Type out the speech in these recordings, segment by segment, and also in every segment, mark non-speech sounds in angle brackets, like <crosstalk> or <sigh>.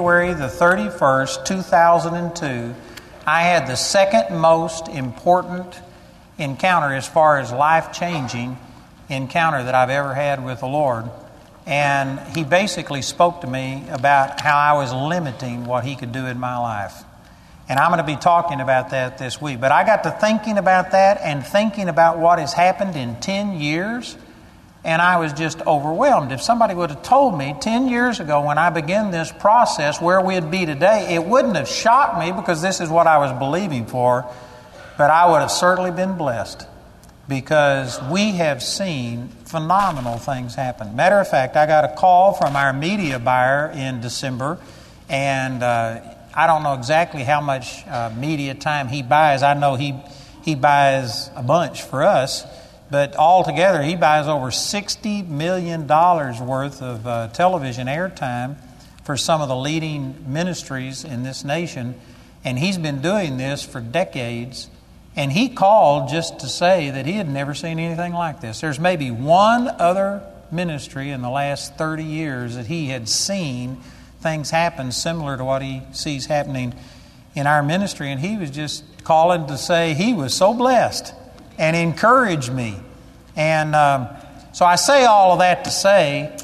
January the 31st, 2002, I had the second most important encounter as far as life changing encounter that I've ever had with the Lord. And he basically spoke to me about how I was limiting what he could do in my life. And I'm going to be talking about that this week. But I got to thinking about that and thinking about what has happened in 10 years, and I was just overwhelmed. If somebody would have told me 10 years ago when I began this process where we'd be today, it wouldn't have shocked me because this is what I was believing for, but I would have certainly been blessed because we have seen phenomenal things happen. Matter of fact, I got a call from our media buyer in December, and uh, I don't know exactly how much uh, media time he buys. I know he, he buys a bunch for us, but altogether he buys over $60 million worth of uh, television airtime for some of the leading ministries in this nation. And he's been doing this for decades. And he called just to say that he had never seen anything like this. There's maybe one other ministry in the last 30 years that he had seen things happen similar to what he sees happening in our ministry. And he was just calling to say he was so blessed and encourage me. And um, so I say all of that to say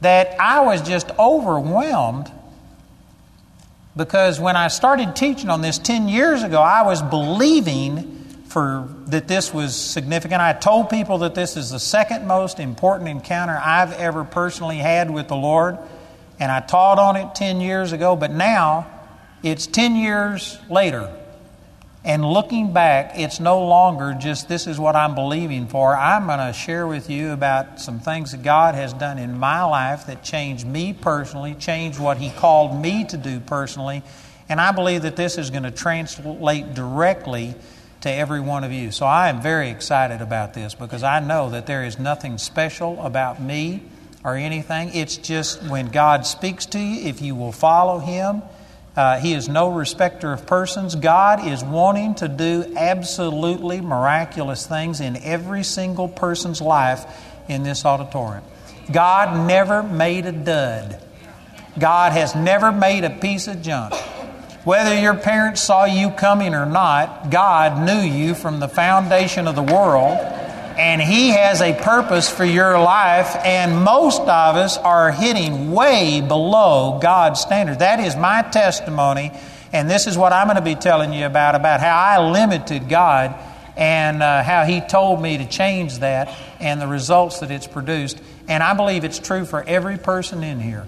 that I was just overwhelmed because when I started teaching on this 10 years ago, I was believing for that this was significant. I told people that this is the second most important encounter I've ever personally had with the Lord, and I taught on it 10 years ago, but now it's 10 years later. And looking back, it's no longer just this is what I'm believing for. I'm going to share with you about some things that God has done in my life that changed me personally, changed what He called me to do personally. And I believe that this is going to translate directly to every one of you. So I am very excited about this because I know that there is nothing special about me or anything. It's just when God speaks to you, if you will follow Him, uh, he is no respecter of persons. God is wanting to do absolutely miraculous things in every single person's life in this auditorium. God never made a dud. God has never made a piece of junk. Whether your parents saw you coming or not, God knew you from the foundation of the world and He has a purpose for your life, and most of us are hitting way below God's standard. That is my testimony, and this is what I'm going to be telling you about about how I limited God and uh, how He told me to change that and the results that it's produced. And I believe it's true for every person in here.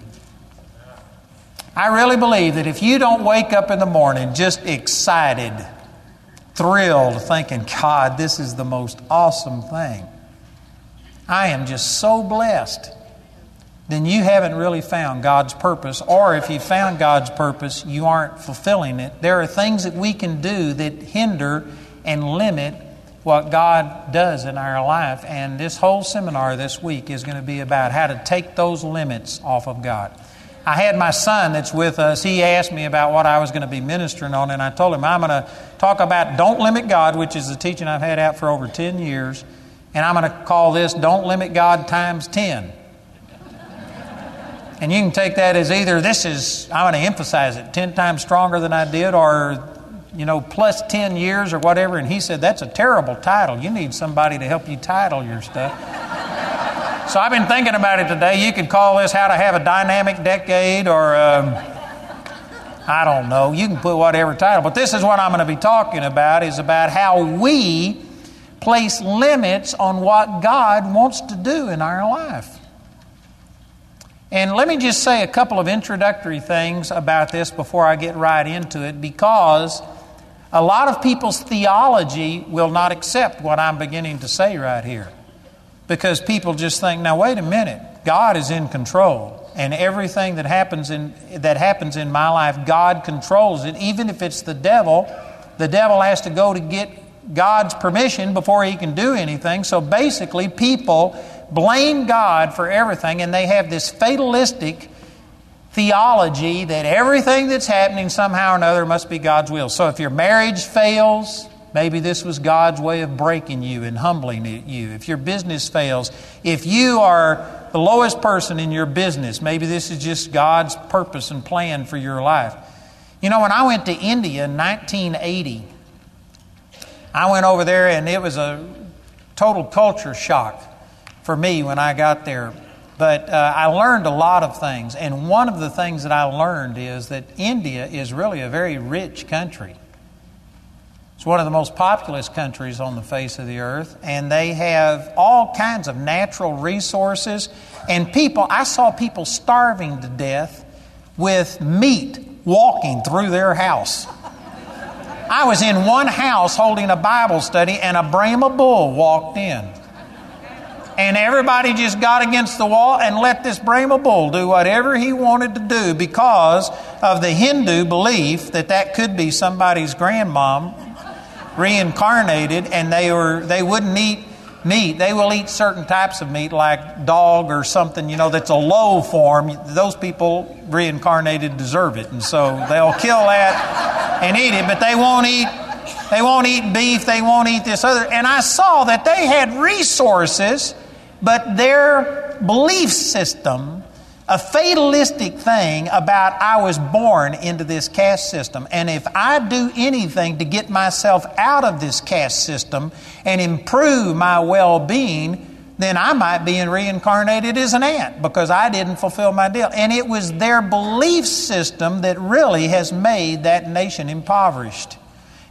I really believe that if you don't wake up in the morning just excited, thrilled, thinking, God, this is the most awesome thing. I am just so blessed. Then you haven't really found God's purpose, or if you found God's purpose, you aren't fulfilling it. There are things that we can do that hinder and limit what God does in our life, and this whole seminar this week is going to be about how to take those limits off of God. I had my son that's with us. He asked me about what I was going to be ministering on, and I told him I'm going to talk about Don't Limit God, which is the teaching I've had out for over 10 years. And I'm going to call this Don't Limit God times 10. <laughs> And you can take that as either this is, I'm going to emphasize it 10 times stronger than I did, or, you know, plus 10 years or whatever. And he said, That's a terrible title. You need somebody to help you title your stuff. So I've been thinking about it today. You could call this How to Have a Dynamic Decade, or um, I don't know. You can put whatever title. But this is what I'm going to be talking about is about how we place limits on what God wants to do in our life. And let me just say a couple of introductory things about this before I get right into it because a lot of people's theology will not accept what I'm beginning to say right here because people just think, now wait a minute, God is in control. And everything that happens in that happens in my life, God controls it. Even if it's the devil, the devil has to go to get God's permission before he can do anything. So basically, people blame God for everything, and they have this fatalistic theology that everything that's happening somehow or another must be God's will. So if your marriage fails, Maybe this was God's way of breaking you and humbling you. If your business fails, if you are the lowest person in your business. Maybe this is just God's purpose and plan for your life. You know, when I went to India in 1980, I went over there and it was a total culture shock for me when I got there. But uh, I learned a lot of things. And one of the things that I learned is that India is really a very rich country. It's one of the most populous countries on the face of the earth, and they have all kinds of natural resources. And people, I saw people starving to death with meat walking through their house. I was in one house holding a Bible study, and a Brahma bull walked in. And everybody just got against the wall and let this Brahma bull do whatever he wanted to do because of the Hindu belief that that could be somebody's grandmom reincarnated and they were they wouldn't eat meat. They will eat certain types of meat like dog or something, you know, that's a low form. Those people reincarnated deserve it. And so they'll kill that and eat it, but they won't eat they won't eat beef, they won't eat this other. And I saw that they had resources, but their belief system a fatalistic thing about I was born into this caste system. And if I do anything to get myself out of this caste system and improve my well being, then I might be reincarnated as an ant because I didn't fulfill my deal. And it was their belief system that really has made that nation impoverished.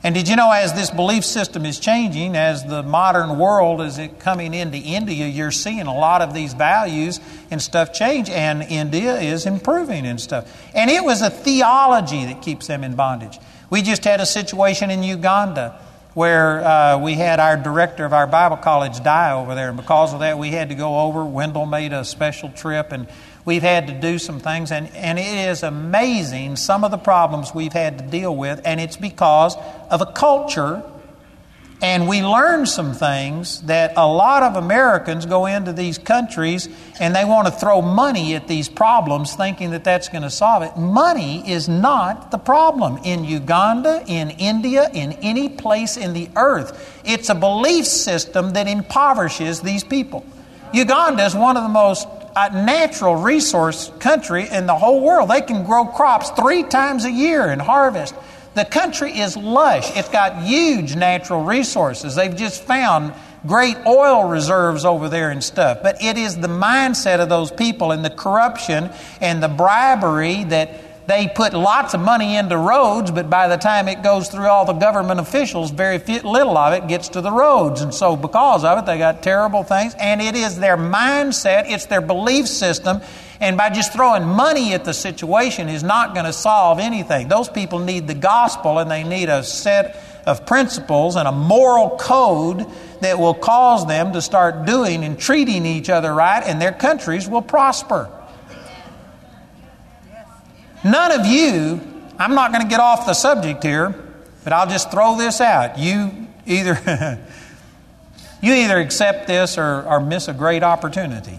And did you know, as this belief system is changing, as the modern world is coming into India, you're seeing a lot of these values and stuff change, and India is improving and stuff. And it was a theology that keeps them in bondage. We just had a situation in Uganda where uh, we had our director of our Bible college die over there, and because of that, we had to go over. Wendell made a special trip, and we've had to do some things, and, and it is amazing some of the problems we've had to deal with, and it's because of a culture. And we learn some things that a lot of Americans go into these countries and they want to throw money at these problems thinking that that's going to solve it. Money is not the problem in Uganda, in India, in any place in the earth. It's a belief system that impoverishes these people. Uganda is one of the most a natural resource country in the whole world. They can grow crops three times a year and harvest. The country is lush. It's got huge natural resources. They've just found great oil reserves over there and stuff. But it is the mindset of those people and the corruption and the bribery that they put lots of money into roads, but by the time it goes through all the government officials, very little of it gets to the roads. And so, because of it, they got terrible things. And it is their mindset, it's their belief system. And by just throwing money at the situation is not going to solve anything. Those people need the gospel and they need a set of principles and a moral code that will cause them to start doing and treating each other right, and their countries will prosper. None of you, I'm not going to get off the subject here, but I'll just throw this out. You either <laughs> you either accept this or, or miss a great opportunity.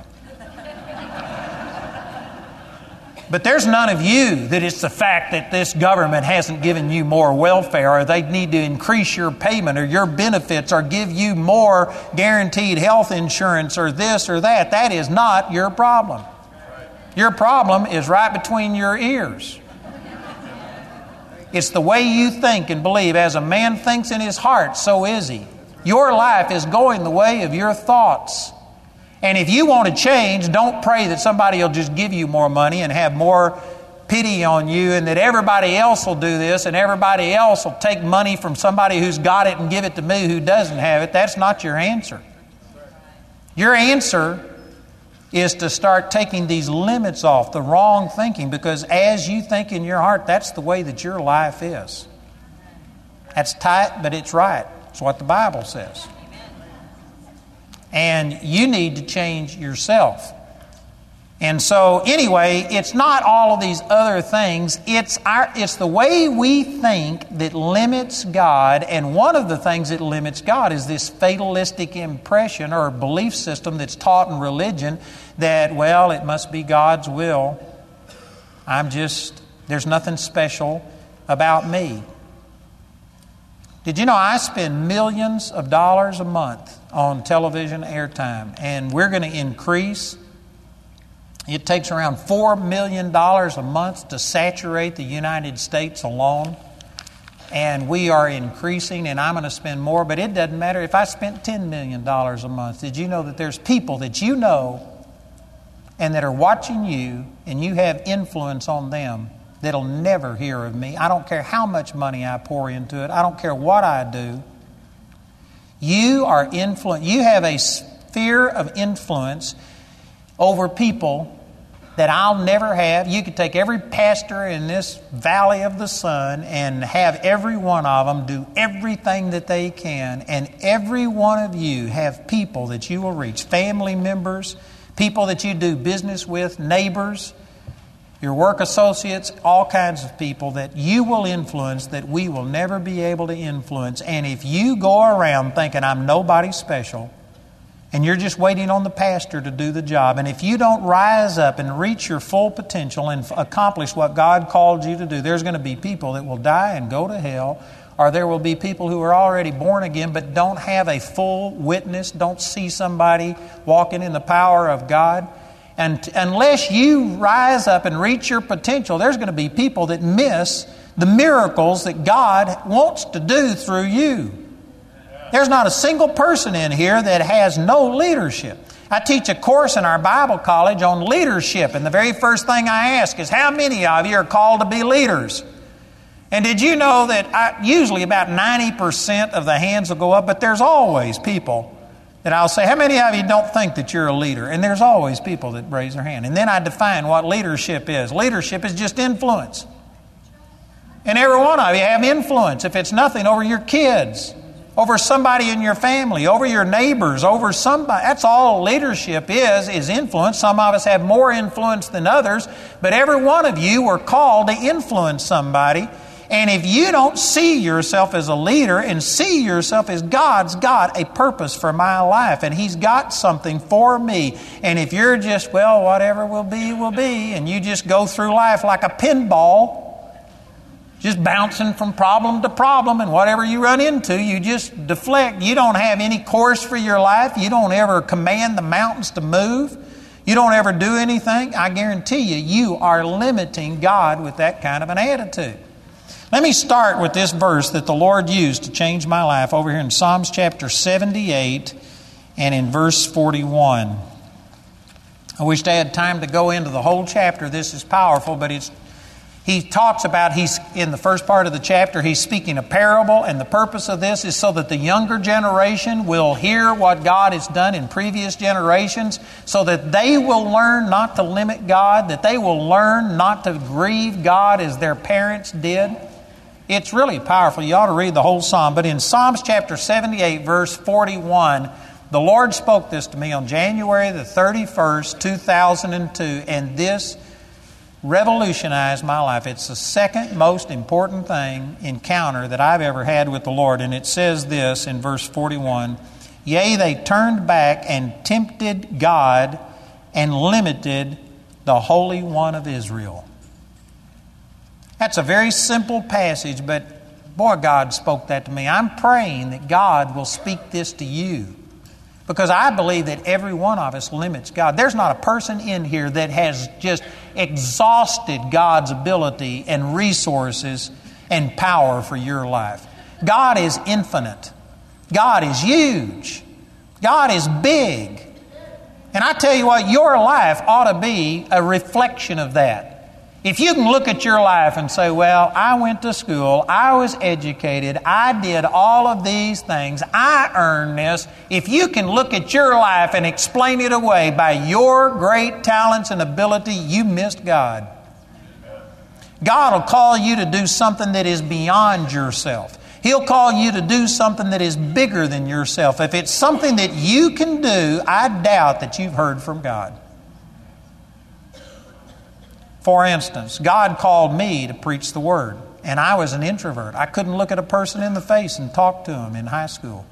But there's none of you that it's the fact that this government hasn't given you more welfare or they need to increase your payment or your benefits or give you more guaranteed health insurance or this or that. That is not your problem. Your problem is right between your ears. It's the way you think and believe. As a man thinks in his heart, so is he. Your life is going the way of your thoughts. And if you want to change, don't pray that somebody will just give you more money and have more pity on you and that everybody else will do this and everybody else will take money from somebody who's got it and give it to me who doesn't have it. That's not your answer. Your answer is to start taking these limits off, the wrong thinking, because as you think in your heart, that's the way that your life is. That's tight, but it's right. It's what the Bible says. And you need to change yourself. And so, anyway, it's not all of these other things. It's, our, it's the way we think that limits God. And one of the things that limits God is this fatalistic impression or belief system that's taught in religion that, well, it must be God's will. I'm just, there's nothing special about me. Did you know I spend millions of dollars a month on television airtime, and we're going to increase It takes around $4 million a month to saturate the United States alone. And we are increasing, and I'm going to spend more, but it doesn't matter if I spent $10 million a month. Did you know that there's people that you know and that are watching you, and you have influence on them that'll never hear of me? I don't care how much money I pour into it, I don't care what I do. You are influence. You have a sphere of influence over people that I'll never have. You could take every pastor in this valley of the sun and have every one of them do everything that they can, and every one of you have people that you will reach family members, people that you do business with, neighbors, your work associates, all kinds of people that you will influence that we will never be able to influence. And if you go around thinking I'm nobody special, and you're just waiting on the pastor to do the job. And if you don't rise up and reach your full potential and accomplish what God called you to do, there's going to be people that will die and go to hell, or there will be people who are already born again but don't have a full witness, don't see somebody walking in the power of God. And unless you rise up and reach your potential, there's going to be people that miss the miracles that God wants to do through you. There's not a single person in here that has no leadership. I teach a course in our Bible college on leadership, and the very first thing I ask is how many of you are called to be leaders? And did you know that I, usually about 90% of the hands will go up, but there's always people that I'll say, How many of you don't think that you're a leader? And there's always people that raise their hand. And then I define what leadership is leadership is just influence. And every one of you have influence, if it's nothing, over your kids over somebody in your family, over your neighbors, over somebody. That's all leadership is, is influence. Some of us have more influence than others, but every one of you were called to influence somebody. And if you don't see yourself as a leader and see yourself as God's got a purpose for my life and He's got something for me, and if you're just, well, whatever will be, will be, and you just go through life like a pinball, just bouncing from problem to problem, and whatever you run into, you just deflect. You don't have any course for your life. You don't ever command the mountains to move. You don't ever do anything. I guarantee you, you are limiting God with that kind of an attitude. Let me start with this verse that the Lord used to change my life over here in Psalms chapter 78 and in verse 41. I wish I had time to go into the whole chapter. This is powerful, but it's he talks about he's in the first part of the chapter he's speaking a parable and the purpose of this is so that the younger generation will hear what god has done in previous generations so that they will learn not to limit god that they will learn not to grieve god as their parents did. It's really powerful. You ought to read the whole psalm. But in psalms chapter 78 verse 41 the lord spoke this to me on january the 31st 2002 and this revolutionized my life. It's the second most important thing, encounter that I've ever had with the Lord. And it says this in verse 41 Yea, they turned back and tempted God and limited the Holy One of Israel. That's a very simple passage, but boy, God spoke that to me. I'm praying that God will speak this to you. Because I believe that every one of us limits God. There's not a person in here that has just exhausted God's ability and resources and power for your life. God is infinite. God is huge. God is big. And I tell you what, your life ought to be a reflection of that. If you can look at your life and say, Well, I went to school, I was educated, I did all of these things, I earned this, if you can look at your life and explain it away by your great talents and ability, you missed God. God will call you to do something that is beyond yourself. He'll call you to do something that is bigger than yourself. If it's something that you can do, I doubt that you've heard from God. For instance, God called me to preach the Word, and I was an introvert. I couldn't look at a person in the face and talk to them in high school.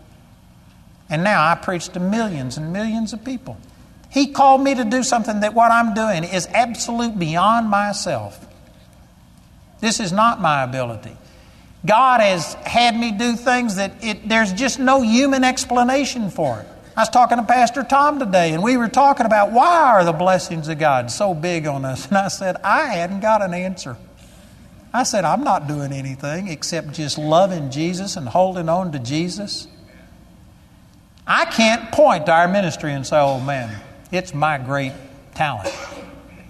And now I preach to millions and millions of people. He called me to do something that what I'm doing is absolute beyond myself. This is not my ability. God has had me do things that it, there's just no human explanation for it. I was talking to Pastor Tom today, and we were talking about why are the blessings of God so big on us? And I said, I hadn't got an answer. I said, I'm not doing anything except just loving Jesus and holding on to Jesus. I can't point to our ministry and say, oh man, it's my great talent.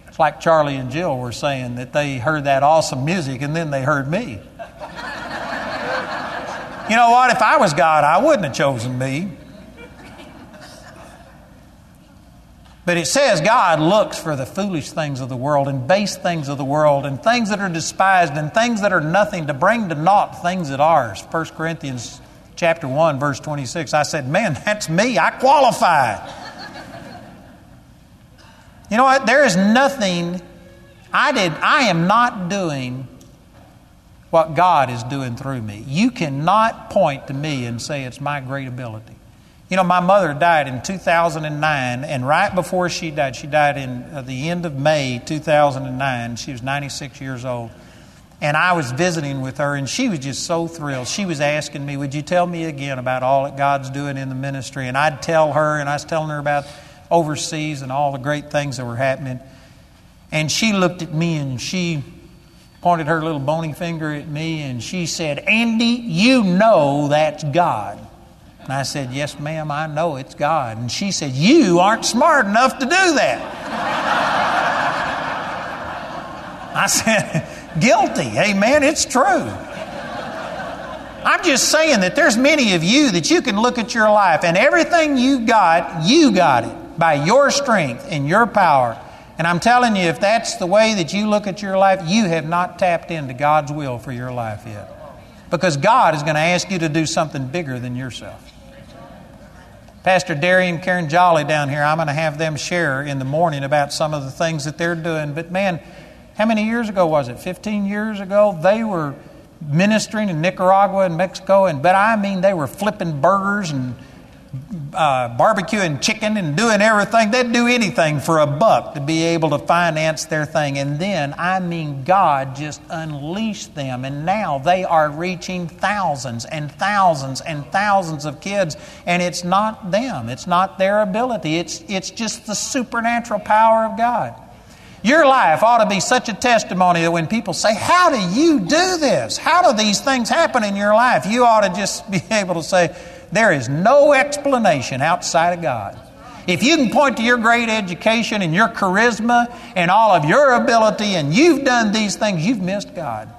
It's like Charlie and Jill were saying that they heard that awesome music and then they heard me. you know what? If I was God, I wouldn't have chosen me. But it says God looks for the foolish things of the world and base things of the world and things that are despised and things that are nothing to bring to naught things that are. 1 Corinthians chapter 1 verse 26. I said, "Man, that's me. I qualify." you know what? There is nothing I did I am not doing what God is doing through me. You cannot point to me and say it's my great ability. You know, my mother died in 2009, and right before she died, she died in uh, the end of May 2009. She was 96 years old. And I was visiting with her, and she was just so thrilled. She was asking me, Would you tell me again about all that God's doing in the ministry? And I'd tell her, and I was telling her about overseas and all the great things that were happening. And she looked at me and she pointed her little bony finger at me and she said, Andy, you know that's God. And I said, Yes, ma'am, I know it's God. And she said, You aren't smart enough to do that. <laughs> I said, Guilty. Amen. It's true. I'm just saying that there's many of you that you can look at your life and everything you got, you got it by your strength and your power. And I'm telling you, if that's the way that you look at your life, you have not tapped into God's will for your life yet. Because God is going to ask you to do something bigger than yourself. Pastor Darian, Karen Jolly down here, I'm going to have them share in the morning about some of the things that they're doing. But man, how many years ago was it? 15 years ago? They were ministering in Nicaragua and Mexico, and but I mean, they were flipping burgers and uh, barbecuing chicken and doing everything. They'd do anything for a buck to be able to finance their thing. And then, I mean, God just unleashed them. And now they are reaching thousands and thousands and thousands of kids. And it's not them, it's not their ability, it's, it's just the supernatural power of God. Your life ought to be such a testimony that when people say, How do you do this? How do these things happen in your life? You ought to just <laughs> be able to say, there is no explanation outside of God. If you can point to your great education and your charisma and all of your ability and you've done these things, you've missed God.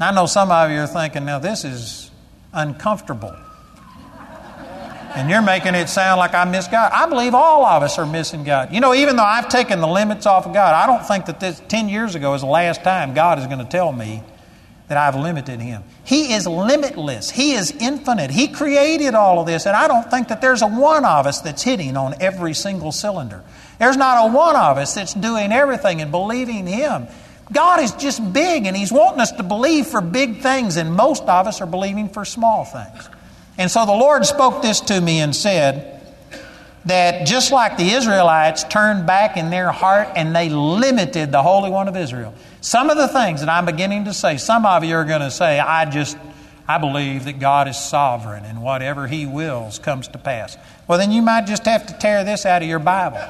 I know some of you are thinking, now this is uncomfortable. And you're making it sound like I miss God. I believe all of us are missing God. You know, even though I've taken the limits off of God, I don't think that this 10 years ago is the last time God is going to tell me that I've limited him. He is limitless. He is infinite. He created all of this, and I don't think that there's a one of us that's hitting on every single cylinder. There's not a one of us that's doing everything and believing him. God is just big, and He's wanting us to believe for big things, and most of us are believing for small things. And so the Lord spoke this to me and said that just like the Israelites turned back in their heart and they limited the Holy One of Israel, some of the things that I'm beginning to say, some of you are going to say, I just, I believe that God is sovereign and whatever He wills comes to pass. Well, then you might just have to tear this out of your Bible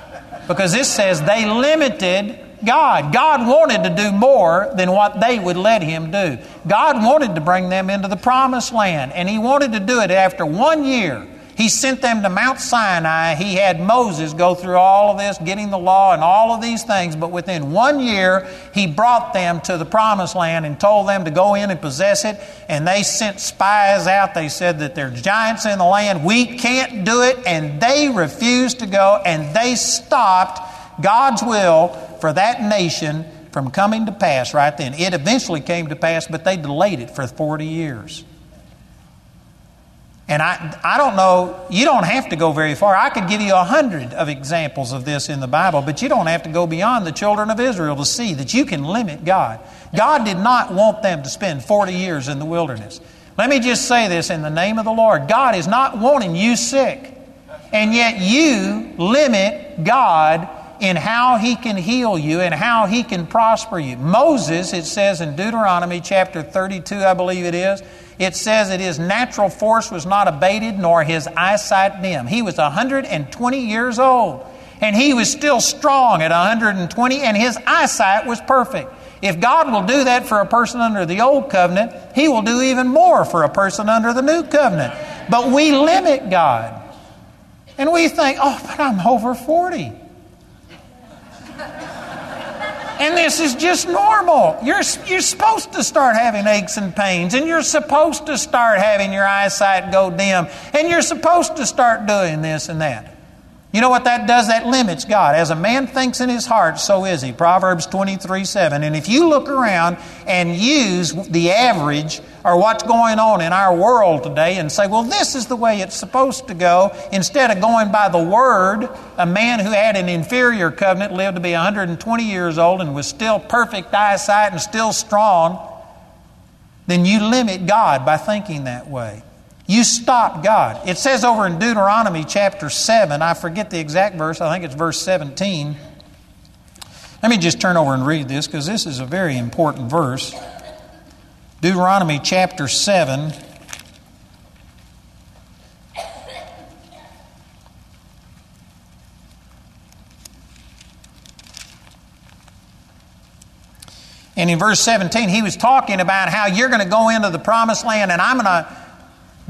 because this says they limited God. God wanted to do more than what they would let Him do. God wanted to bring them into the promised land, and He wanted to do it after one year he sent them to Mount Sinai. He had Moses go through all of this, getting the law and all of these things. But within one year, he brought them to the promised land and told them to go in and possess it. And they sent spies out. They said that there's giants in the land. We can't do it. And they refused to go. And they stopped God's will for that nation from coming to pass right then. It eventually came to pass, but they delayed it for 40 years. And I, I don't know, you don't have to go very far. I could give you a hundred of examples of this in the Bible, but you don't have to go beyond the children of Israel to see that you can limit God. God did not want them to spend 40 years in the wilderness. Let me just say this in the name of the Lord God is not wanting you sick, and yet you limit God in how he can heal you and how he can prosper you. Moses, it says in Deuteronomy chapter 32, I believe it is, it says that his natural force was not abated, nor his eyesight dim. He was 120 years old, and he was still strong at 120, and his eyesight was perfect. If God will do that for a person under the old covenant, He will do even more for a person under the new covenant. But we limit God. And we think, oh, but I'm over 40. And this is just normal. You're, you're supposed to start having aches and pains, and you're supposed to start having your eyesight go dim, and you're supposed to start doing this and that. You know what that does? That limits God. As a man thinks in his heart, so is he. Proverbs 23 7. And if you look around and use the average or what's going on in our world today and say, well, this is the way it's supposed to go, instead of going by the Word, a man who had an inferior covenant lived to be 120 years old and was still perfect eyesight and still strong, then you limit God by thinking that way. You stop God. It says over in Deuteronomy chapter 7, I forget the exact verse, I think it's verse 17. Let me just turn over and read this because this is a very important verse. Deuteronomy chapter 7. And in verse 17, he was talking about how you're going to go into the promised land and I'm going to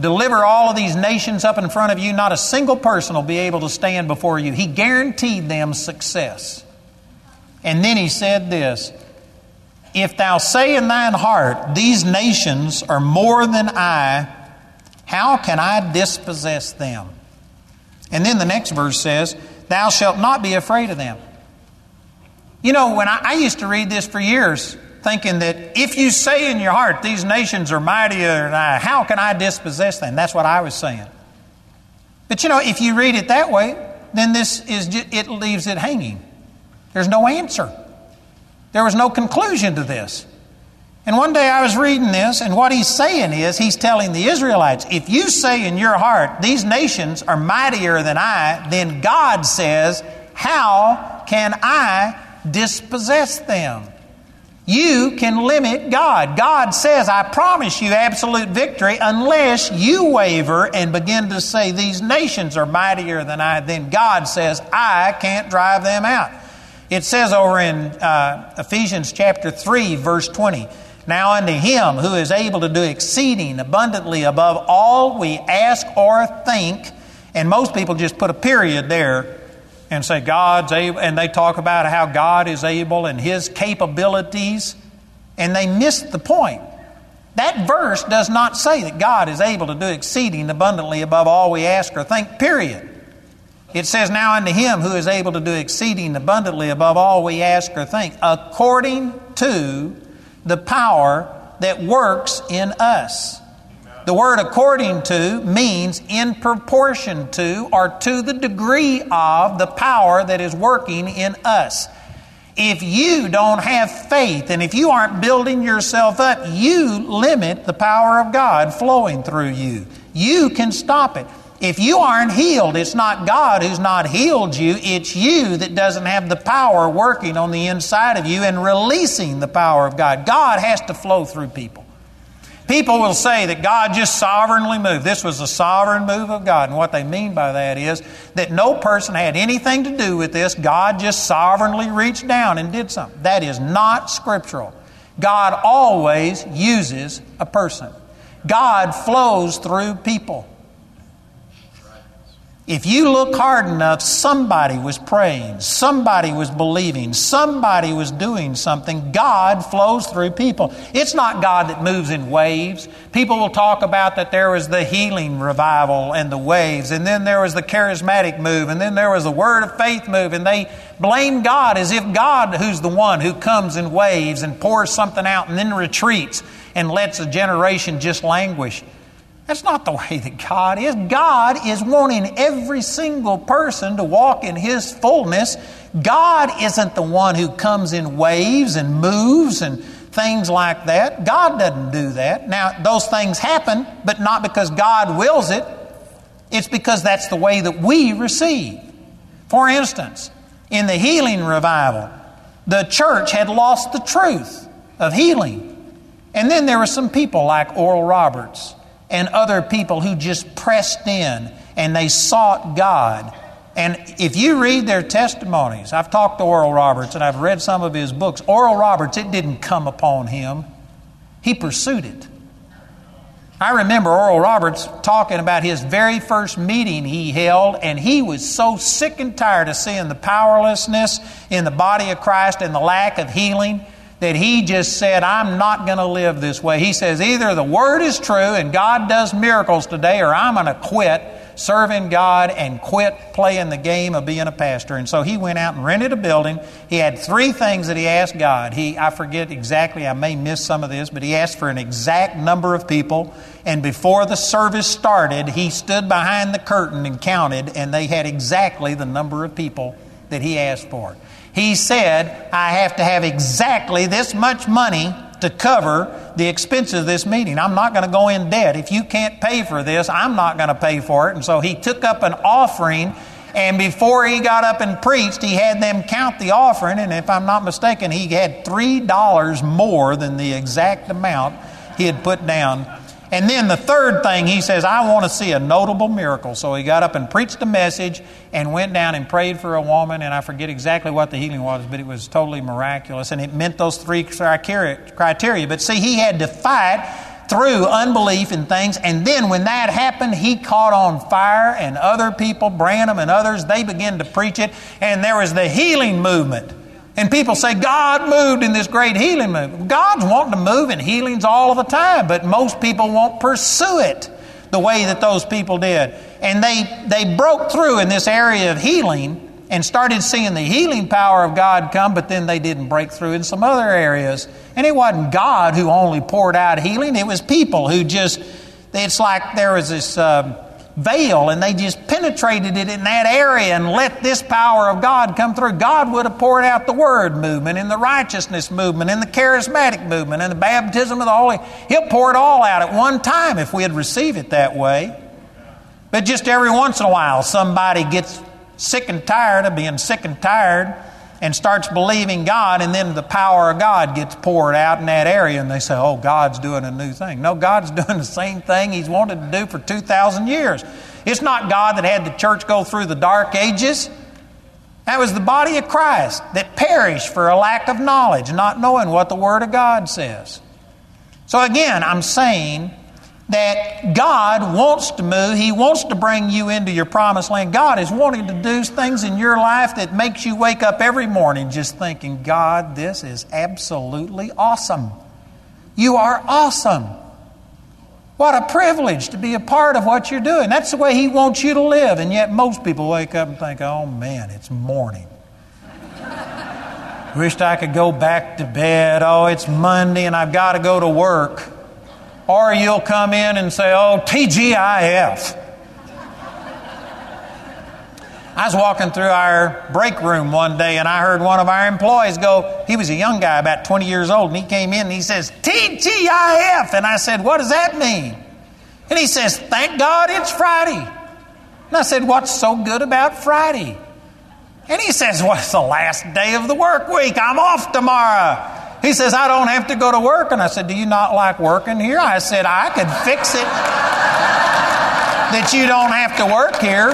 deliver all of these nations up in front of you, not a single person will be able to stand before you. He guaranteed them success. And then he said this If thou say in thine heart, These nations are more than I, how can I dispossess them? And then the next verse says, Thou shalt not be afraid of them. You know, when I, I used to read this for years, thinking that if you say in your heart, These nations are mightier than I, how can I dispossess them? That's what I was saying. But you know, if you read it that way, then this is it leaves it hanging. There's no answer. There was no conclusion to this. And one day I was reading this, and what he's saying is, he's telling the Israelites, if you say in your heart, these nations are mightier than I, then God says, how can I dispossess them? You can limit God. God says, I promise you absolute victory unless you waver and begin to say, These nations are mightier than I. Then God says, I can't drive them out. It says over in uh, Ephesians chapter 3, verse 20, Now unto him who is able to do exceeding abundantly above all we ask or think, and most people just put a period there and say God's able, and they talk about how God is able and His capabilities, and they miss the point. That verse does not say that God is able to do exceeding abundantly above all we ask or think, period. It says, Now unto Him who is able to do exceeding abundantly above all we ask or think, according to the power that works in us. The word according to means in proportion to or to the degree of the power that is working in us. If you don't have faith and if you aren't building yourself up, you limit the power of God flowing through you. You can stop it. If you aren't healed, it's not God who's not healed you, it's you that doesn't have the power working on the inside of you and releasing the power of God. God has to flow through people. People will say that God just sovereignly moved. This was a sovereign move of God. And what they mean by that is that no person had anything to do with this. God just sovereignly reached down and did something. That is not scriptural. God always uses a person, God flows through people. If you look hard enough, somebody was praying, somebody was believing, somebody was doing something. God flows through people. It's not God that moves in waves. People will talk about that there was the healing revival and the waves, and then there was the charismatic move, and then there was the word of faith move, and they blame God as if God, who's the one who comes in waves and pours something out and then retreats and lets a generation just languish. That's not the way that God is. God is wanting every single person to walk in His fullness. God isn't the one who comes in waves and moves and things like that. God doesn't do that. Now, those things happen, but not because God wills it. It's because that's the way that we receive. For instance, in the healing revival, the church had lost the truth of healing. And then there were some people like Oral Roberts and other people who just pressed in and they sought God. And if you read their testimonies, I've talked to Oral Roberts and I've read some of his books. Oral Roberts, it didn't come upon him, he pursued it. I remember Oral Roberts talking about his very first meeting he held, and he was so sick and tired of seeing the powerlessness in the body of Christ and the lack of healing that he just said, I'm not going to live this way. He says, either the word is true and God does miracles today, or I'm going to quit serving God and quit playing the game of being a pastor. And so he went out and rented a building. He had three things that he asked God. He, I forget exactly, I may miss some of this, but he asked for an exact number of people. And before the service started, he stood behind the curtain and counted, and they had exactly the number of people that he asked for. He said, I have to have exactly this much money to cover the expenses of this meeting. I'm not going to go in debt. If you can't pay for this, I'm not going to pay for it. And so he took up an offering, and before he got up and preached, he had them count the offering. And if I'm not mistaken, he had $3 more than the exact amount he had put down and then the third thing, he says, I want to see a notable miracle. So he got up and preached a message and went down and prayed for a woman. And I forget exactly what the healing was, but it was totally miraculous. And it meant those three criteria. But see, he had to fight through unbelief and things. And then when that happened, he caught on fire, and other people, Branham and others, they began to preach it. And there was the healing movement. And people say, God moved in this great healing movement. God's wanting to move in healings all the time, but most people won't pursue it the way that those people did. And they, they broke through in this area of healing and started seeing the healing power of God come, but then they didn't break through in some other areas. And it wasn't God who only poured out healing, it was people who just, it's like there was this. Uh, veil and they just penetrated it in that area and let this power of God come through. God would have poured out the Word movement and the righteousness movement and the charismatic movement and the baptism of the Holy. He'll pour it all out at one time if we'd receive it that way. But just every once in a while, somebody gets sick and tired of being sick and tired and starts believing God, and then the power of God gets poured out in that area, and they say, Oh, God's doing a new thing. No, God's <laughs> doing the same thing He's wanted to do for 2,000 years. It's not God that had the church go through the dark ages. That was the body of Christ that perished for a lack of knowledge, not knowing what the Word of God says. So, again, I'm saying that God wants to move. He wants to bring you into your promised land. God is wanting to do things in your life that makes you wake up every morning just thinking, God, this is absolutely awesome. You are awesome. What a privilege to be a part of what you're doing. That's the way He wants you to live. And yet, most people wake up and think, oh man, it's morning. <laughs> Wished I could go back to bed. Oh, it's Monday and I've got to go to work. Or you'll come in and say, oh, TGIF. I was walking through our break room one day and I heard one of our employees go, he was a young guy, about 20 years old, and he came in and he says, TGIF. And I said, What does that mean? And he says, Thank God it's Friday. And I said, What's so good about Friday? And he says, Well, it's the last day of the work week. I'm off tomorrow. He says, I don't have to go to work. And I said, Do you not like working here? I said, I could fix it <laughs> that you don't have to work here.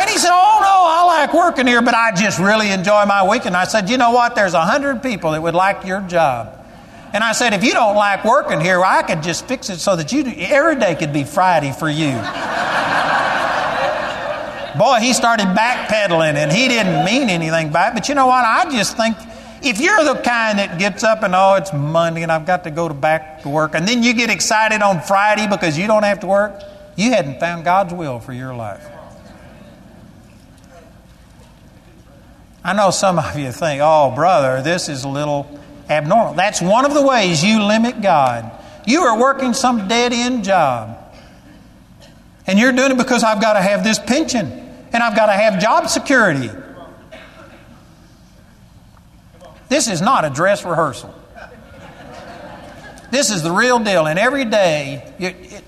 And he said, Oh, no, I like working here, but I just really enjoy my weekend. I said, You know what? There's a hundred people that would like your job. And I said, If you don't like working here, I could just fix it so that you every day could be Friday for you. Boy, he started backpedaling and he didn't mean anything by it. But you know what? I just think if you're the kind that gets up and, oh, it's Monday and I've got to go to back to work, and then you get excited on Friday because you don't have to work, you hadn't found God's will for your life. I know some of you think, oh, brother, this is a little abnormal. That's one of the ways you limit God. You are working some dead end job. And you're doing it because I've got to have this pension and I've got to have job security this is not a dress rehearsal. This is the real deal. And every day,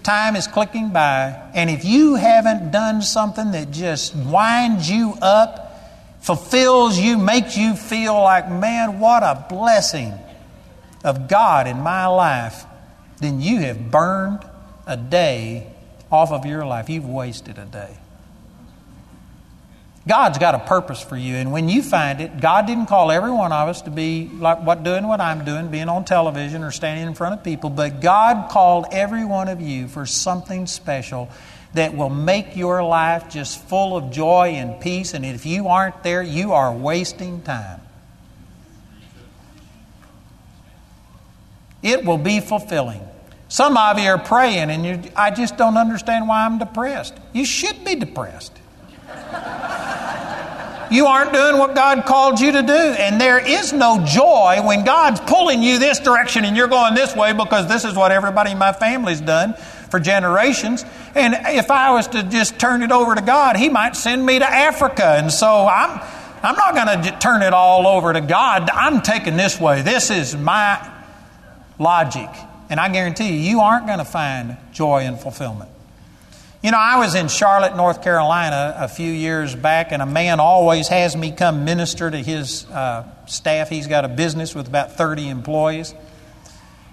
time is clicking by. And if you haven't done something that just winds you up, fulfills you, makes you feel like, man, what a blessing. of God in my life, then you have burned a day off of your life. You've wasted a day. God's got a purpose for you, and when you find it, God didn't call every one of us to be like what doing what I'm doing, being on television or standing in front of people, but God called every one of you for something special that will make your life just full of joy and peace. And if you aren't there, you are wasting time. It will be fulfilling. Some of you are praying, and you, I just don't understand why I'm depressed. You should be depressed. You aren't doing what God called you to do. And there is no joy when God's pulling you this direction and you're going this way because this is what everybody in my family's done for generations. And if I was to just turn it over to God, He might send me to Africa. And so I'm, I'm not going to turn it all over to God. I'm taking this way. This is my logic. And I guarantee you, you aren't going to find joy and fulfillment. You know, I was in Charlotte, North Carolina a few years back, and a man always has me come minister to his uh, staff. He's got a business with about 30 employees.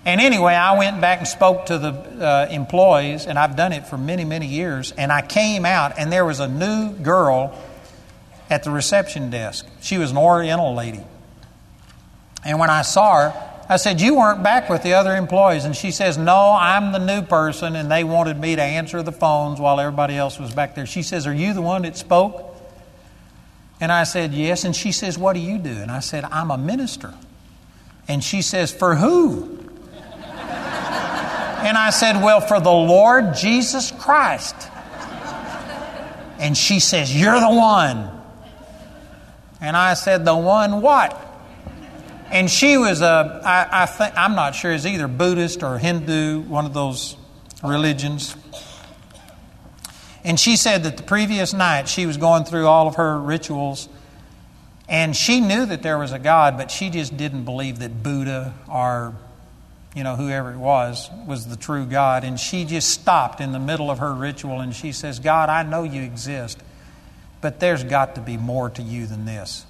And anyway, I went back and spoke to the uh, employees, and I've done it for many, many years. And I came out, and there was a new girl at the reception desk. She was an Oriental lady. And when I saw her, I said, You weren't back with the other employees. And she says, No, I'm the new person, and they wanted me to answer the phones while everybody else was back there. She says, Are you the one that spoke? And I said, Yes. And she says, What do you do? And I said, I'm a minister. And she says, For who? And I said, Well, for the Lord Jesus Christ. And she says, You're the one. And I said, The one what? And she was a, I, I think, I'm not sure, is either Buddhist or Hindu, one of those religions. And she said that the previous night she was going through all of her rituals and she knew that there was a God, but she just didn't believe that Buddha or you know, whoever it was, was the true God. And she just stopped in the middle of her ritual and she says, God, I know you exist, but there's got to be more to you than this.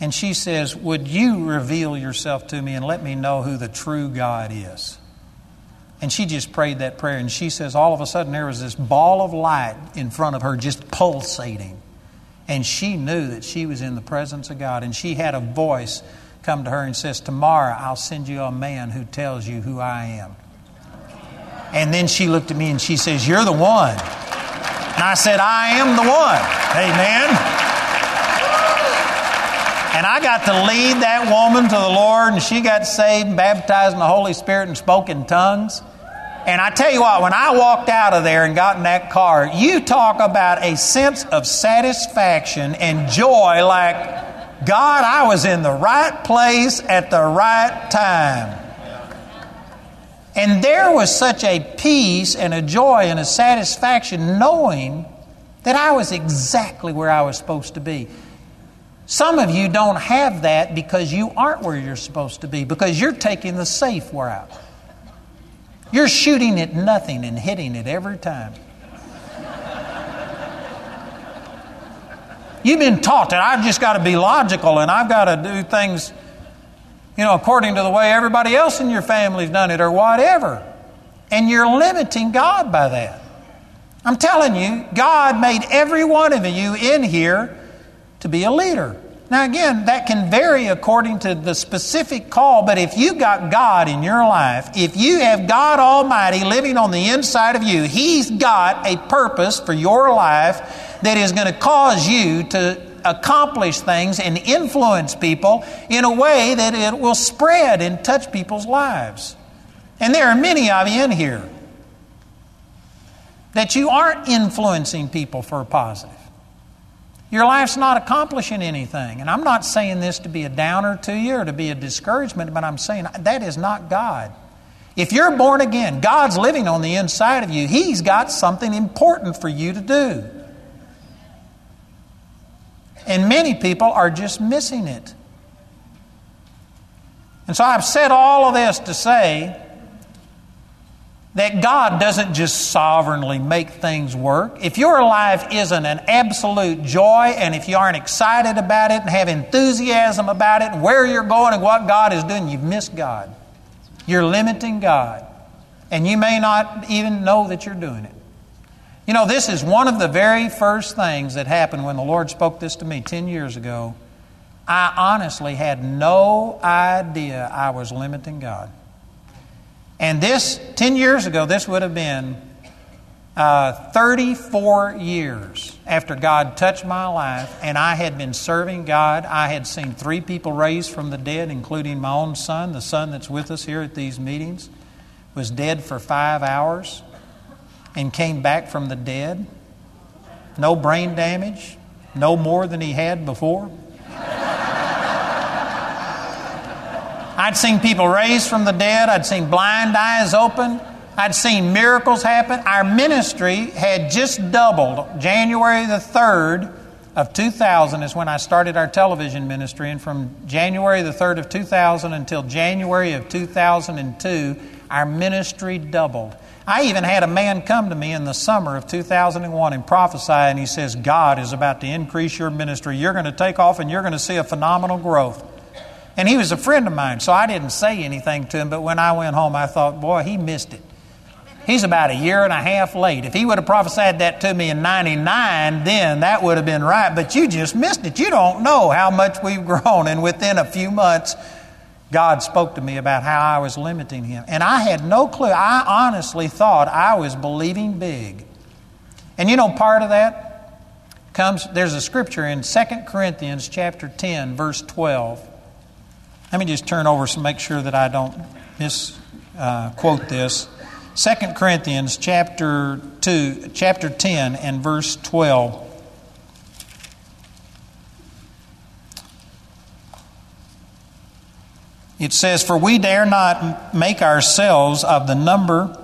And she says, Would you reveal yourself to me and let me know who the true God is? And she just prayed that prayer. And she says, All of a sudden, there was this ball of light in front of her just pulsating. And she knew that she was in the presence of God. And she had a voice come to her and says, Tomorrow I'll send you a man who tells you who I am. And then she looked at me and she says, You're the one. And I said, I am the one. Amen. And I got to lead that woman to the Lord, and she got saved, and baptized in the Holy Spirit, and spoke in tongues. And I tell you what, when I walked out of there and got in that car, you talk about a sense of satisfaction and joy like God, I was in the right place at the right time. And there was such a peace and a joy and a satisfaction knowing that I was exactly where I was supposed to be. Some of you don't have that because you aren't where you're supposed to be, because you're taking the safe route. You're shooting at nothing and hitting it every time. You've been taught that I've just got to be logical and I've got to do things, you know, according to the way everybody else in your family's done it or whatever. And you're limiting God by that. I'm telling you, God made every one of you in here to be a leader. Now, again, that can vary according to the specific call, but if you got God in your life, if you have God Almighty living on the inside of you, He's got a purpose for your life that is going to cause you to accomplish things and influence people in a way that it will spread and touch people's lives. And there are many of you in here that you aren't influencing people for a positive. Your life's not accomplishing anything. And I'm not saying this to be a downer to you or to be a discouragement, but I'm saying that is not God. If you're born again, God's living on the inside of you. He's got something important for you to do. And many people are just missing it. And so I've said all of this to say that God doesn't just sovereignly make things work. If your life isn't an absolute joy, and if you aren't excited about it and have enthusiasm about it and where you're going and what God is doing, you've missed God. You're limiting God. And you may not even know that you're doing it. You know, this is one of the very first things that happened when the Lord spoke this to me 10 years ago. I honestly had no idea I was limiting God. And this, 10 years ago, this would have been uh, 34 years after God touched my life, and I had been serving God. I had seen three people raised from the dead, including my own son, the son that's with us here at these meetings, was dead for five hours and came back from the dead. No brain damage, no more than he had before. I'd seen people raised from the dead. I'd seen blind eyes open. I'd seen miracles happen. Our ministry had just doubled. January the 3rd of 2000 is when I started our television ministry. And from January the 3rd of 2000 until January of 2002, our ministry doubled. I even had a man come to me in the summer of 2001 and prophesy, and he says, God is about to increase your ministry. You're going to take off and you're going to see a phenomenal growth. And he was a friend of mine, so I didn't say anything to him. But when I went home, I thought, boy, he missed it. He's about a year and a half late. If he would have prophesied that to me in 99, then that would have been right. But you just missed it. You don't know how much we've <laughs> grown. And within a few months, God spoke to me about how I was limiting him. And I had no clue. I honestly thought I was believing big. And you know, part of that comes, there's a scripture in 2 Corinthians chapter 10, verse 12. Let me just turn over to make sure that I don't misquote uh, this. 2 Corinthians chapter 2, chapter 10 and verse 12. It says, For we dare not make ourselves of the number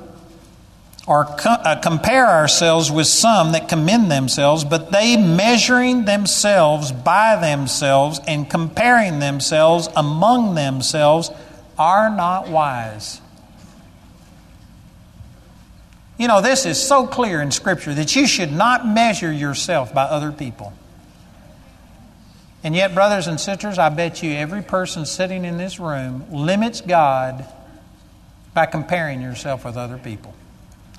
or co- uh, compare ourselves with some that commend themselves, but they measuring themselves by themselves and comparing themselves among themselves are not wise. You know, this is so clear in Scripture that you should not measure yourself by other people. And yet, brothers and sisters, I bet you every person sitting in this room limits God by comparing yourself with other people.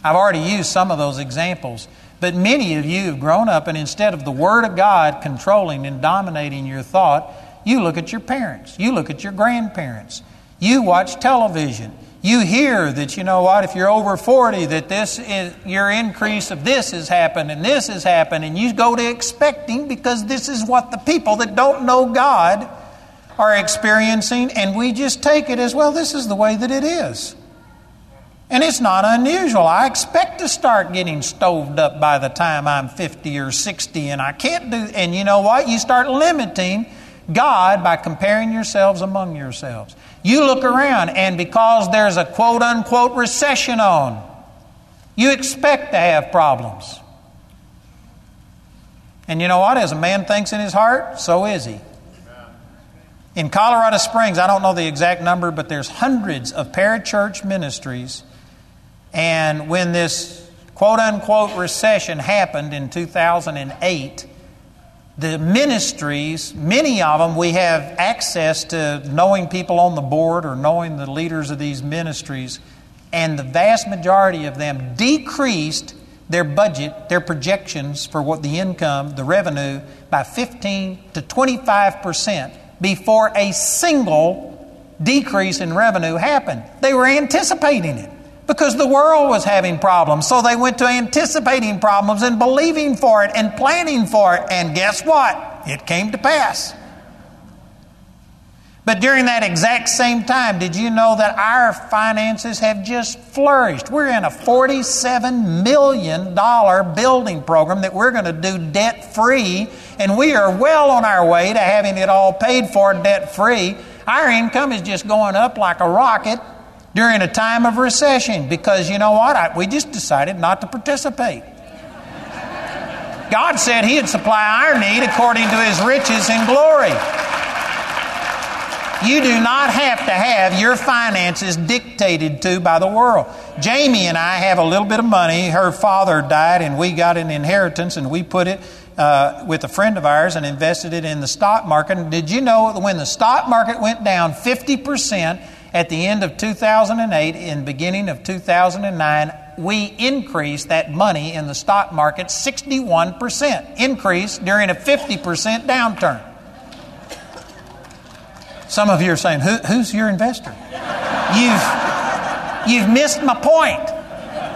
I've already used some of those examples. But many of you have grown up, and instead of the Word of God controlling and dominating your thought, you look at your parents, you look at your grandparents, you watch television. You hear that, you know what, if you're over 40, that this is, your increase of this has happened and this has happened, and you go to expecting because this is what the people that don't know God are experiencing, and we just take it as, well, this is the way that it is. And it's not unusual. I expect to start getting stoved up by the time I'm 50 or 60, and I can't do, and you know what? You start limiting God by comparing yourselves among yourselves. You look around, and because there's a quote unquote recession on, you expect to have problems. And you know what? As a man thinks in his heart, so is he. In Colorado Springs, I don't know the exact number, but there's hundreds of parachurch ministries and when this quote unquote recession happened in 2008, the ministries, many of them, we have access to knowing people on the board or knowing the leaders of these ministries, and the vast majority of them decreased their budget, their projections for what the income, the revenue, by 15 to 25 percent before a single decrease in revenue happened. They were anticipating it because the world was having problems. So they went to anticipating problems and believing for it and planning for it. And guess what? It came to pass. But during that exact same time, did you know that our finances have just flourished? We're in a $47 million building program that we're going to do debt free, and we are well on our way to having it all paid for debt free. Our income is just going up like a rocket during a time of recession because you know what? I, we just decided not to participate. God said He'd supply our need according to His riches and glory. You do not have to have your finances dictated to by the world. Jamie and I have a little bit of money. Her father died, and we got an inheritance, and we put it uh, with a friend of ours and invested it in the stock market. And did you know when the stock market went down 50% at the end of 2008 and beginning of 2009, we increased that money in the stock market 61% increase during a 50% downturn. Some of you are saying, Who, Who's your investor? You've, you've missed my point.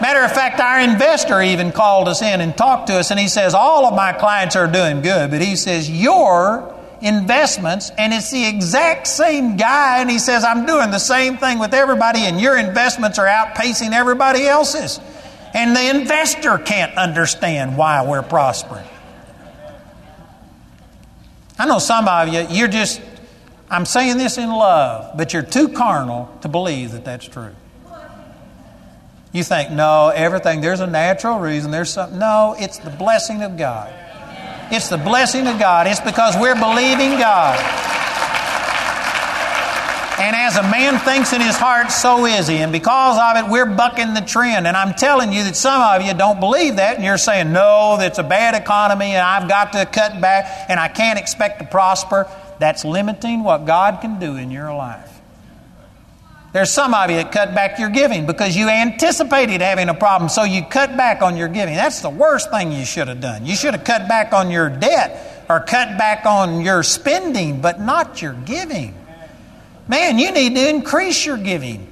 Matter of fact, our investor even called us in and talked to us, and he says, All of my clients are doing good, but he says, Your investments, and it's the exact same guy, and he says, I'm doing the same thing with everybody, and your investments are outpacing everybody else's. And the investor can't understand why we're prospering. I know some of you, you're just I'm saying this in love, but you're too carnal to believe that that's true. You think, no, everything, there's a natural reason, there's something. No, it's the blessing of God. It's the blessing of God. It's because we're believing God. And as a man thinks in his heart, so is he. And because of it, we're bucking the trend. And I'm telling you that some of you don't believe that, and you're saying, no, that's a bad economy, and I've got to cut back, and I can't expect to prosper that's limiting what God can do in your life. There's some of you that cut back your giving because you anticipated having a problem, so you cut back on your giving. That's the worst thing you should have done. You should have cut back on your debt or cut back on your spending, but not your giving. Man, you need to increase your giving.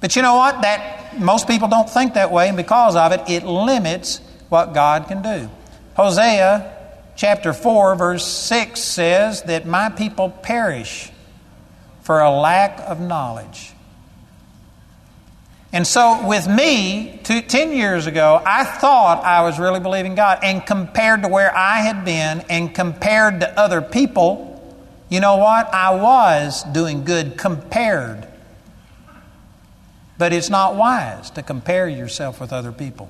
But you know what? That most people don't think that way, and because of it, it limits what God can do. Hosea chapter 4, verse 6 says that my people perish for a lack of knowledge. And so, with me, two, 10 years ago, I thought I was really believing God. And compared to where I had been and compared to other people, you know what? I was doing good compared. But it's not wise to compare yourself with other people.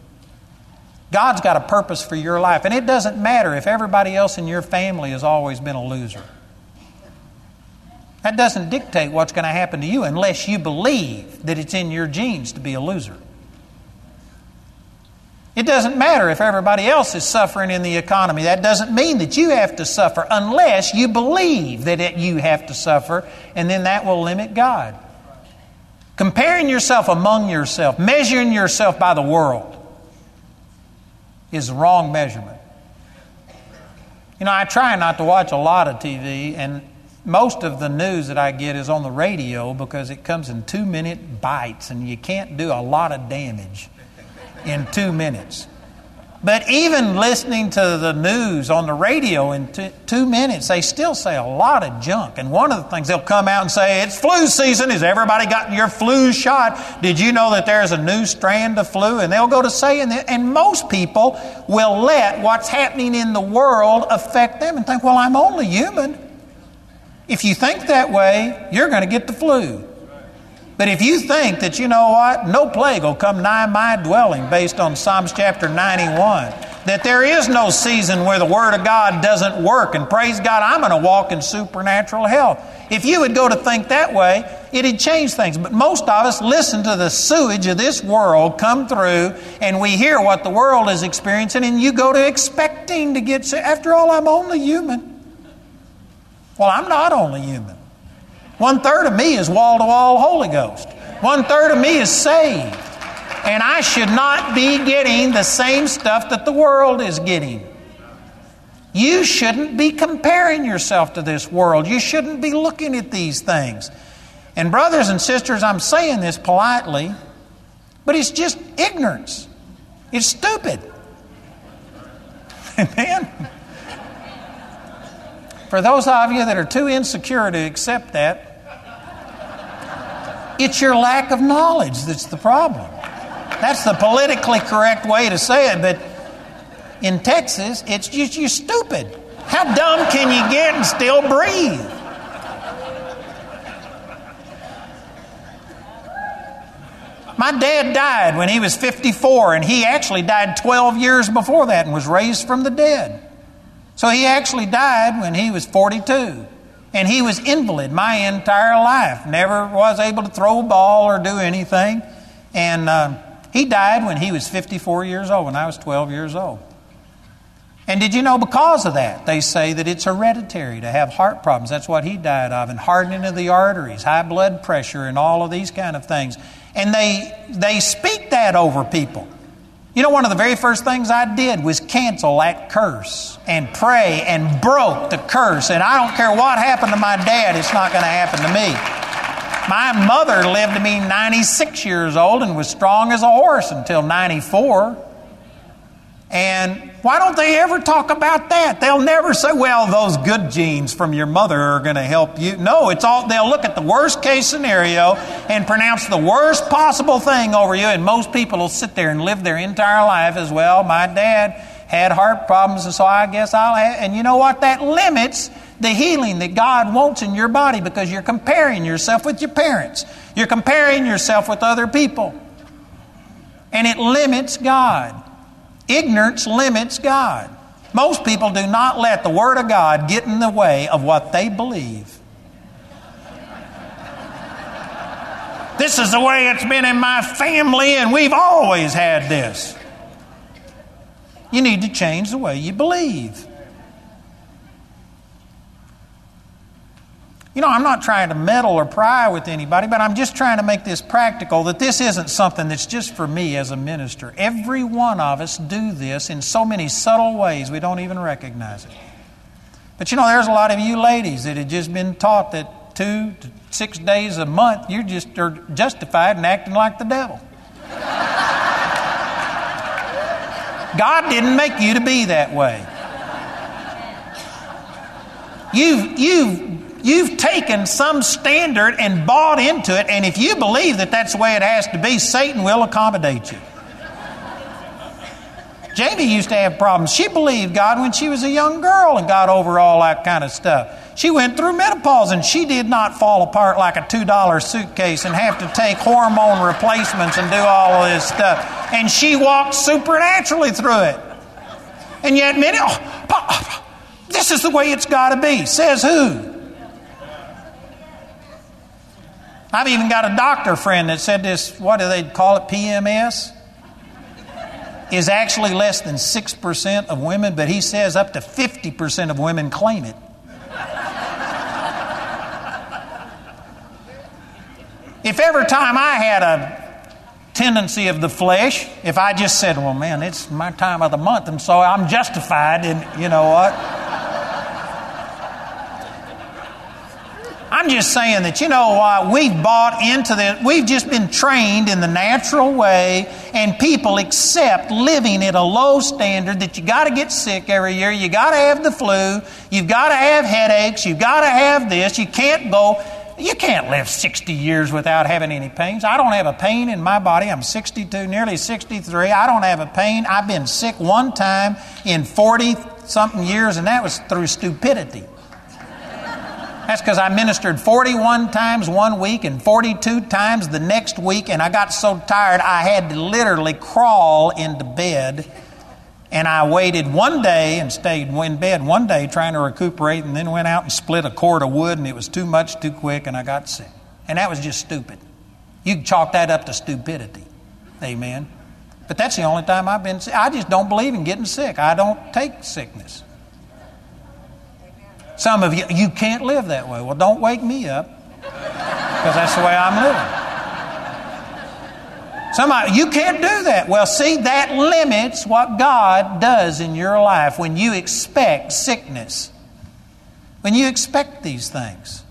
God's got a purpose for your life. And it doesn't matter if everybody else in your family has always been a loser. That doesn't dictate what's going to happen to you unless you believe that it's in your genes to be a loser. It doesn't matter if everybody else is suffering in the economy. That doesn't mean that you have to suffer unless you believe that it, you have to suffer, and then that will limit God. Comparing yourself among yourself, measuring yourself by the world, is the wrong measurement. You know, I try not to watch a lot of TV, and most of the news that I get is on the radio because it comes in two minute bites, and you can't do a lot of damage in two minutes. But even listening to the news on the radio in two, two, minutes, they still say a lot of junk. And one of the things they'll come out and say, It's flu season. Has everybody gotten your flu shot? Did you know that there's a new strand of flu? And they'll go to saying that. And most people will let what's happening in the world affect them and think, Well, I'm only human. If you think that way, you're going to get the flu. But if you think that, you know what, no plague will come nigh my dwelling based on Psalms chapter 91, that there is no season where the Word of God doesn't work, and praise God, I'm going to walk in supernatural health. If you would go to think that way, it'd change things. But most of us listen to the sewage of this world come through, and we hear what the world is experiencing, and you go to expecting to get sick. After all, I'm only human. Well, I'm not only human. One third of me is wall to wall Holy Ghost. One third of me is saved. And I should not be getting the same stuff that the world is getting. You shouldn't be comparing yourself to this world. You shouldn't be looking at these things. And, brothers and sisters, I'm saying this politely, but it's just ignorance. It's stupid. <laughs> Amen? For those of you that are too insecure to accept that, it's your lack of knowledge that's the problem. That's the politically correct way to say it, but in Texas, it's just you're stupid. How dumb can you get and still breathe? My dad died when he was 54, and he actually died 12 years before that and was raised from the dead. So he actually died when he was 42. And he was invalid my entire life. Never was able to throw a ball or do anything. And uh, he died when he was 54 years old, when I was 12 years old. And did you know because of that, they say that it's hereditary to have heart problems. That's what he died of, and hardening of the arteries, high blood pressure, and all of these kind of things. And they, they speak that over people. You know, one of the very first things I did was cancel that curse and pray and broke the curse. And I don't care what happened to my dad, it's not going to happen to me. My mother lived to be 96 years old and was strong as a horse until 94. And why don't they ever talk about that? They'll never say, well, those good genes from your mother are going to help you. No, it's all, they'll look at the worst case scenario and pronounce the worst possible thing over you. And most people will sit there and live their entire life as well. My dad had heart problems, and so I guess I'll have, and you know what? That limits the healing that God wants in your body because you're comparing yourself with your parents. You're comparing yourself with other people. And it limits God. Ignorance limits God. Most people do not let the Word of God get in the way of what they believe. This is the way it's been in my family, and we've always had this. You need to change the way you believe. You know, I'm not trying to meddle or pry with anybody, but I'm just trying to make this practical that this isn't something that's just for me as a minister. Every one of us do this in so many subtle ways we don't even recognize it. But you know, there's a lot of you ladies that have just been taught that two to six days a month you just are justified in acting like the devil. God didn't make you to be that way. You've, you've You've taken some standard and bought into it, and if you believe that that's the way it has to be, Satan will accommodate you. Jamie used to have problems. She believed God when she was a young girl and got over all that kind of stuff. She went through menopause and she did not fall apart like a $2 suitcase and have to take hormone replacements and do all of this stuff. And she walked supernaturally through it. And yet, many, oh, this is the way it's got to be. Says who? I've even got a doctor friend that said this, what do they call it, PMS? Is actually less than 6% of women, but he says up to 50% of women claim it. if every time I had a tendency of the flesh, if I just said, well, man, it's my time of the month, and so I'm justified, and you know what? I'm just saying that, you know what, we've bought into this, we've just been trained in the natural way, and people accept living at a low standard that you got to get sick every year, you got to have the flu, you've got to have headaches, you've got to have this, you can't go. You can't live 60 years without having any pains. I don't have a pain in my body. I'm 62, nearly 63. I don't have a pain. I've been sick one time in 40 something years, and that was through stupidity. That's because I ministered 41 times one week and 42 times the next week, and I got so tired I had to literally crawl into bed. And I waited one day and stayed in bed one day trying to recuperate, and then went out and split a cord of wood, and it was too much, too quick, and I got sick. And that was just stupid. You can chalk that up to stupidity. Amen. But that's the only time I've been sick. I just don't believe in getting sick. I don't take sickness. Some of you, you can't live that way. Well, don't wake me up because that's the way I'm living. Some you can't do that. Well, see, that limits what God does in your life when you expect sickness, when you expect these things.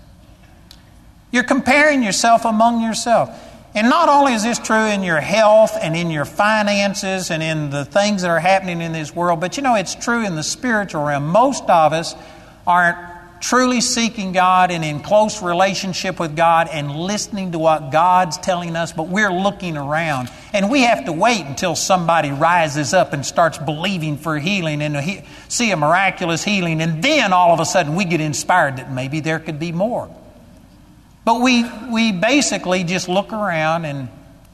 You're comparing yourself among yourself. And not only is this true in your health and in your finances and in the things that are happening in this world, but you know, it's true in the spiritual realm. Most of us aren't truly seeking God and in close relationship with God and listening to what God's telling us, but we're looking around. And we have to wait until somebody rises up and starts believing for healing and see a miraculous healing, and then all of a sudden we get inspired that maybe there could be more. But we, we basically just look around and,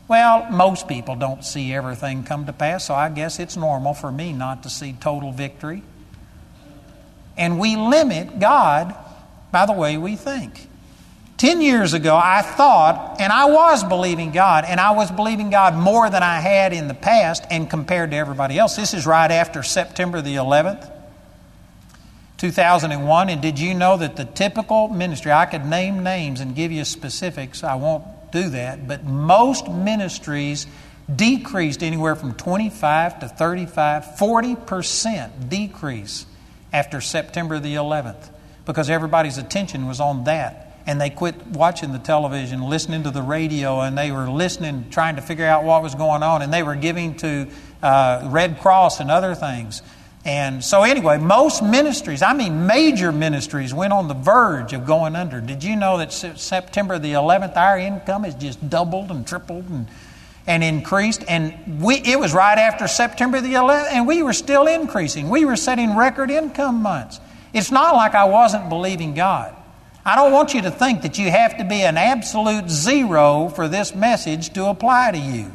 well, most people don't see everything come to pass, so I guess it's normal for me not to see total victory and we limit God by the way we think. Ten years ago, I thought, and I was believing God, and I was believing God more than I had in the past and compared to everybody else. This is right after September the 11th, 2001. And did you know that the typical ministry, I could name names and give you specifics, I won't do that, but most ministries decreased anywhere from 25 to 35, 40% decrease after September the 11th because everybody's attention was on that. And they quit watching the television, listening to the radio, and they were listening, trying to figure out what was going on, and they were giving to uh, Red Cross and other things. And so, anyway, most ministries, I mean major ministries, went on the verge of going under. Did you know that September the 11th, our income has just doubled and tripled and, and increased? And we, it was right after September the 11th, and we were still increasing. We were setting record income months. It's not like I wasn't believing God. I don't want you to think that you have to be an absolute zero for this message to apply to you.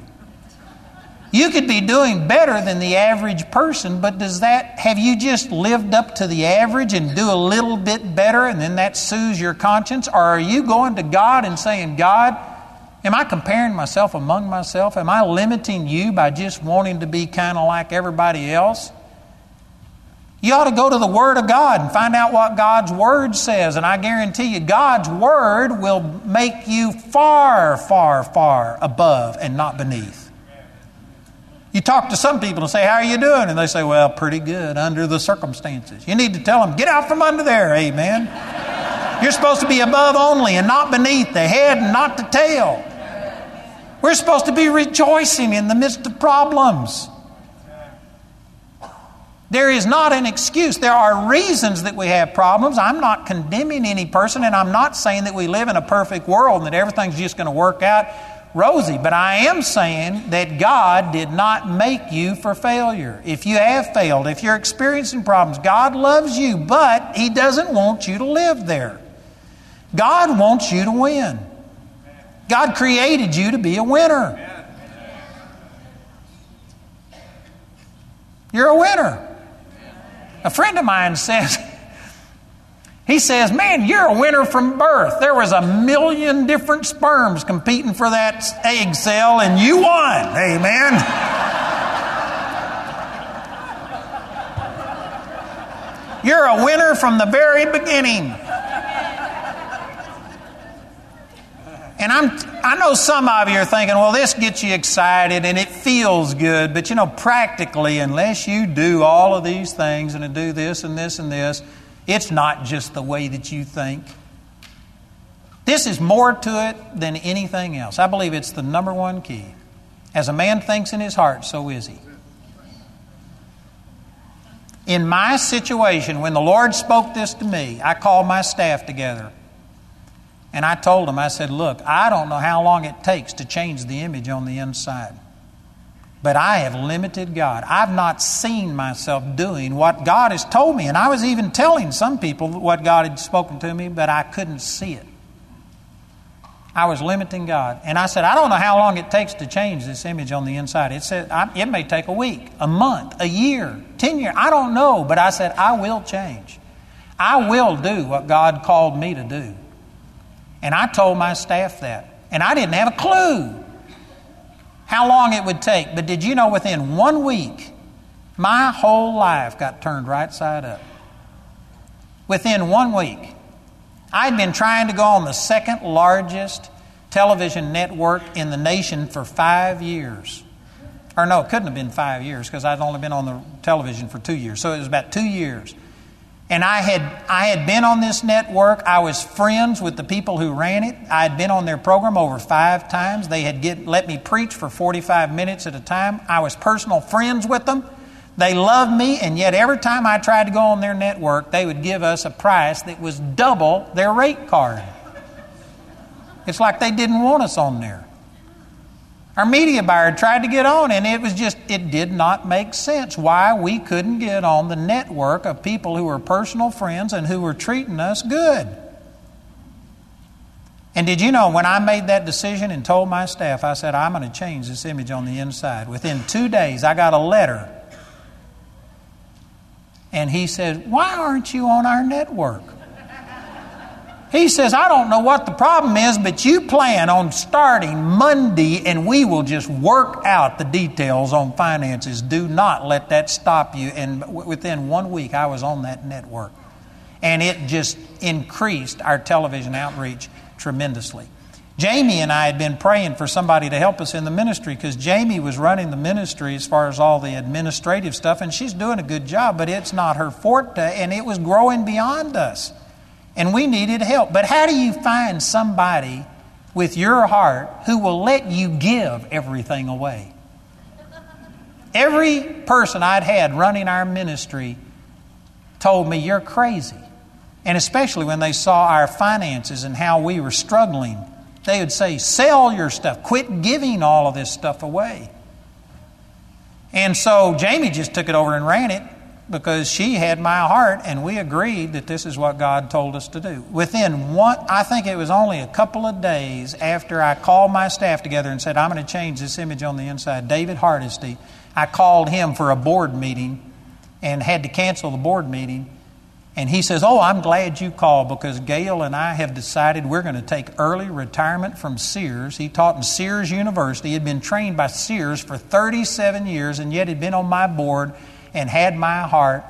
You could be doing better than the average person, but does that, have you just lived up to the average and do a little bit better and then that soothes your conscience? Or are you going to God and saying, God, am I comparing myself among myself? Am I limiting you by just wanting to be kind of like everybody else? You ought to go to the Word of God and find out what God's Word says. And I guarantee you, God's Word will make you far, far, far above and not beneath. You talk to some people and say, How are you doing? And they say, Well, pretty good under the circumstances. You need to tell them, Get out from under there, amen. You're supposed to be above only and not beneath, the head and not the tail. We're supposed to be rejoicing in the midst of problems. There is not an excuse. There are reasons that we have problems. I'm not condemning any person, and I'm not saying that we live in a perfect world and that everything's just going to work out rosy, but I am saying that God did not make you for failure. If you have failed, if you're experiencing problems, God loves you, but He doesn't want you to live there. God wants you to win. God created you to be a winner. You're a winner. A friend of mine says, <laughs> he says, Man, you're a winner from birth. There was a million different sperms competing for that egg cell, and you won. Amen. <laughs> You're a winner from the very beginning. And I'm, I know some of you are thinking, well, this gets you excited and it feels good, but you know, practically, unless you do all of these things and do this and this and this, it's not just the way that you think. This is more to it than anything else. I believe it's the number one key. As a man thinks in his heart, so is he. In my situation, when the Lord spoke this to me, I called my staff together. And I told him, I said, Look, I don't know how long it takes to change the image on the inside. But I have limited God. I've not seen myself doing what God has told me. And I was even telling some people what God had spoken to me, but I couldn't see it. I was limiting God. And I said, I don't know how long it takes to change this image on the inside. It said, it may take a week, a month, a year, 10 years. I don't know. But I said, I will change. I will do what God called me to do. And I told my staff that. And I didn't have a clue how long it would take. But did you know within one week, my whole life got turned right side up? Within one week. I'd been trying to go on the second largest television network in the nation for five years. Or no, it couldn't have been five years because I'd only been on the television for two years. So it was about two years. And I had, I had been on this network. I was friends with the people who ran it. I had been on their program over five times. They had get, let me preach for 45 minutes at a time. I was personal friends with them. They loved me, and yet every time I tried to go on their network, they would give us a price that was double their rate card. It's like they didn't want us on there. Our media buyer tried to get on, and it was just, it did not make sense why we couldn't get on the network of people who were personal friends and who were treating us good. And did you know when I made that decision and told my staff, I said, I'm going to change this image on the inside. Within two days, I got a letter. And he said, Why aren't you on our network? He says, I don't know what the problem is, but you plan on starting Monday and we will just work out the details on finances. Do not let that stop you. And within one week, I was on that network. And it just increased our television outreach tremendously. Jamie and I had been praying for somebody to help us in the ministry because Jamie was running the ministry as far as all the administrative stuff, and she's doing a good job, but it's not her forte, and it was growing beyond us and we needed help. But how do you find somebody with your heart who will let you give everything away? Every person I'd had running our ministry told me, You're crazy. And especially when they saw our finances and how we were struggling, they would say, Sell your stuff, quit giving all of this stuff away. And so Jamie just took it over and ran it because she had my heart and we agreed that this is what God told us to do. Within one, I think it was only a couple of days after I called my staff together and said, I'm going to change this image on the inside. David Hardesty, I called him for a board meeting and had to cancel the board meeting. And he says, Oh, I'm glad you called because Gail and I have decided we're going to take early retirement from Sears. He taught in Sears University. He had been trained by Sears for 37 years and yet had been on my board and had my heart.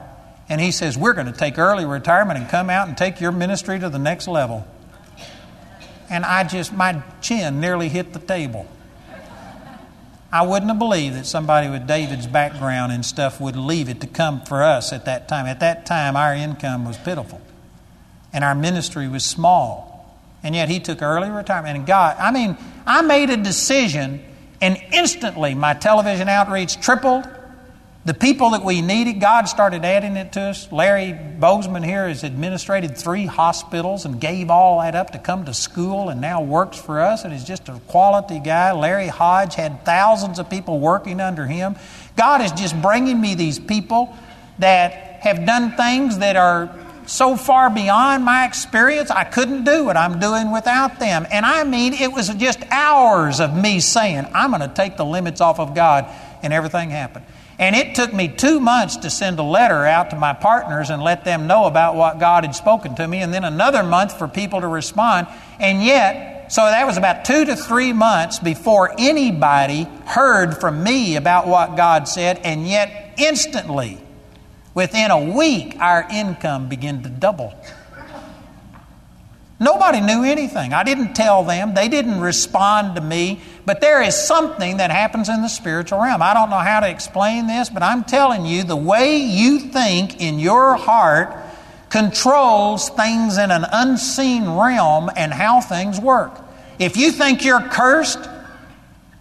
And he says, We're going to take early retirement and come out and take your ministry to the next level. And I just, my chin nearly hit the table. I wouldn't have believed that somebody with David's background and stuff would leave it to come for us at that time. At that time, our income was pitiful, and our ministry was small. And yet, he took early retirement. And God, I mean, I made a decision, and instantly my television outreach tripled the people that we needed, God started adding it to us. Larry Bozeman here has administrated three hospitals and gave all that up to come to school and now works for us and is just a quality guy. Larry Hodge had thousands of people working under him. God is just bringing me these people that have done things that are so far beyond my experience, I couldn't do what I'm doing without them. And I mean, it was just hours of me saying, I'm going to take the limits off of God, and everything happened. And it took me two months to send a letter out to my partners and let them know about what God had spoken to me, and then another month for people to respond. And yet, so that was about two to three months before anybody heard from me about what God said, and yet instantly, within a week, our income began to double. Nobody knew anything. I didn't tell them. They didn't respond to me. But there is something that happens in the spiritual realm. I don't know how to explain this, but I'm telling you, the way you think in your heart controls things in an unseen realm and how things work. If you think you're cursed,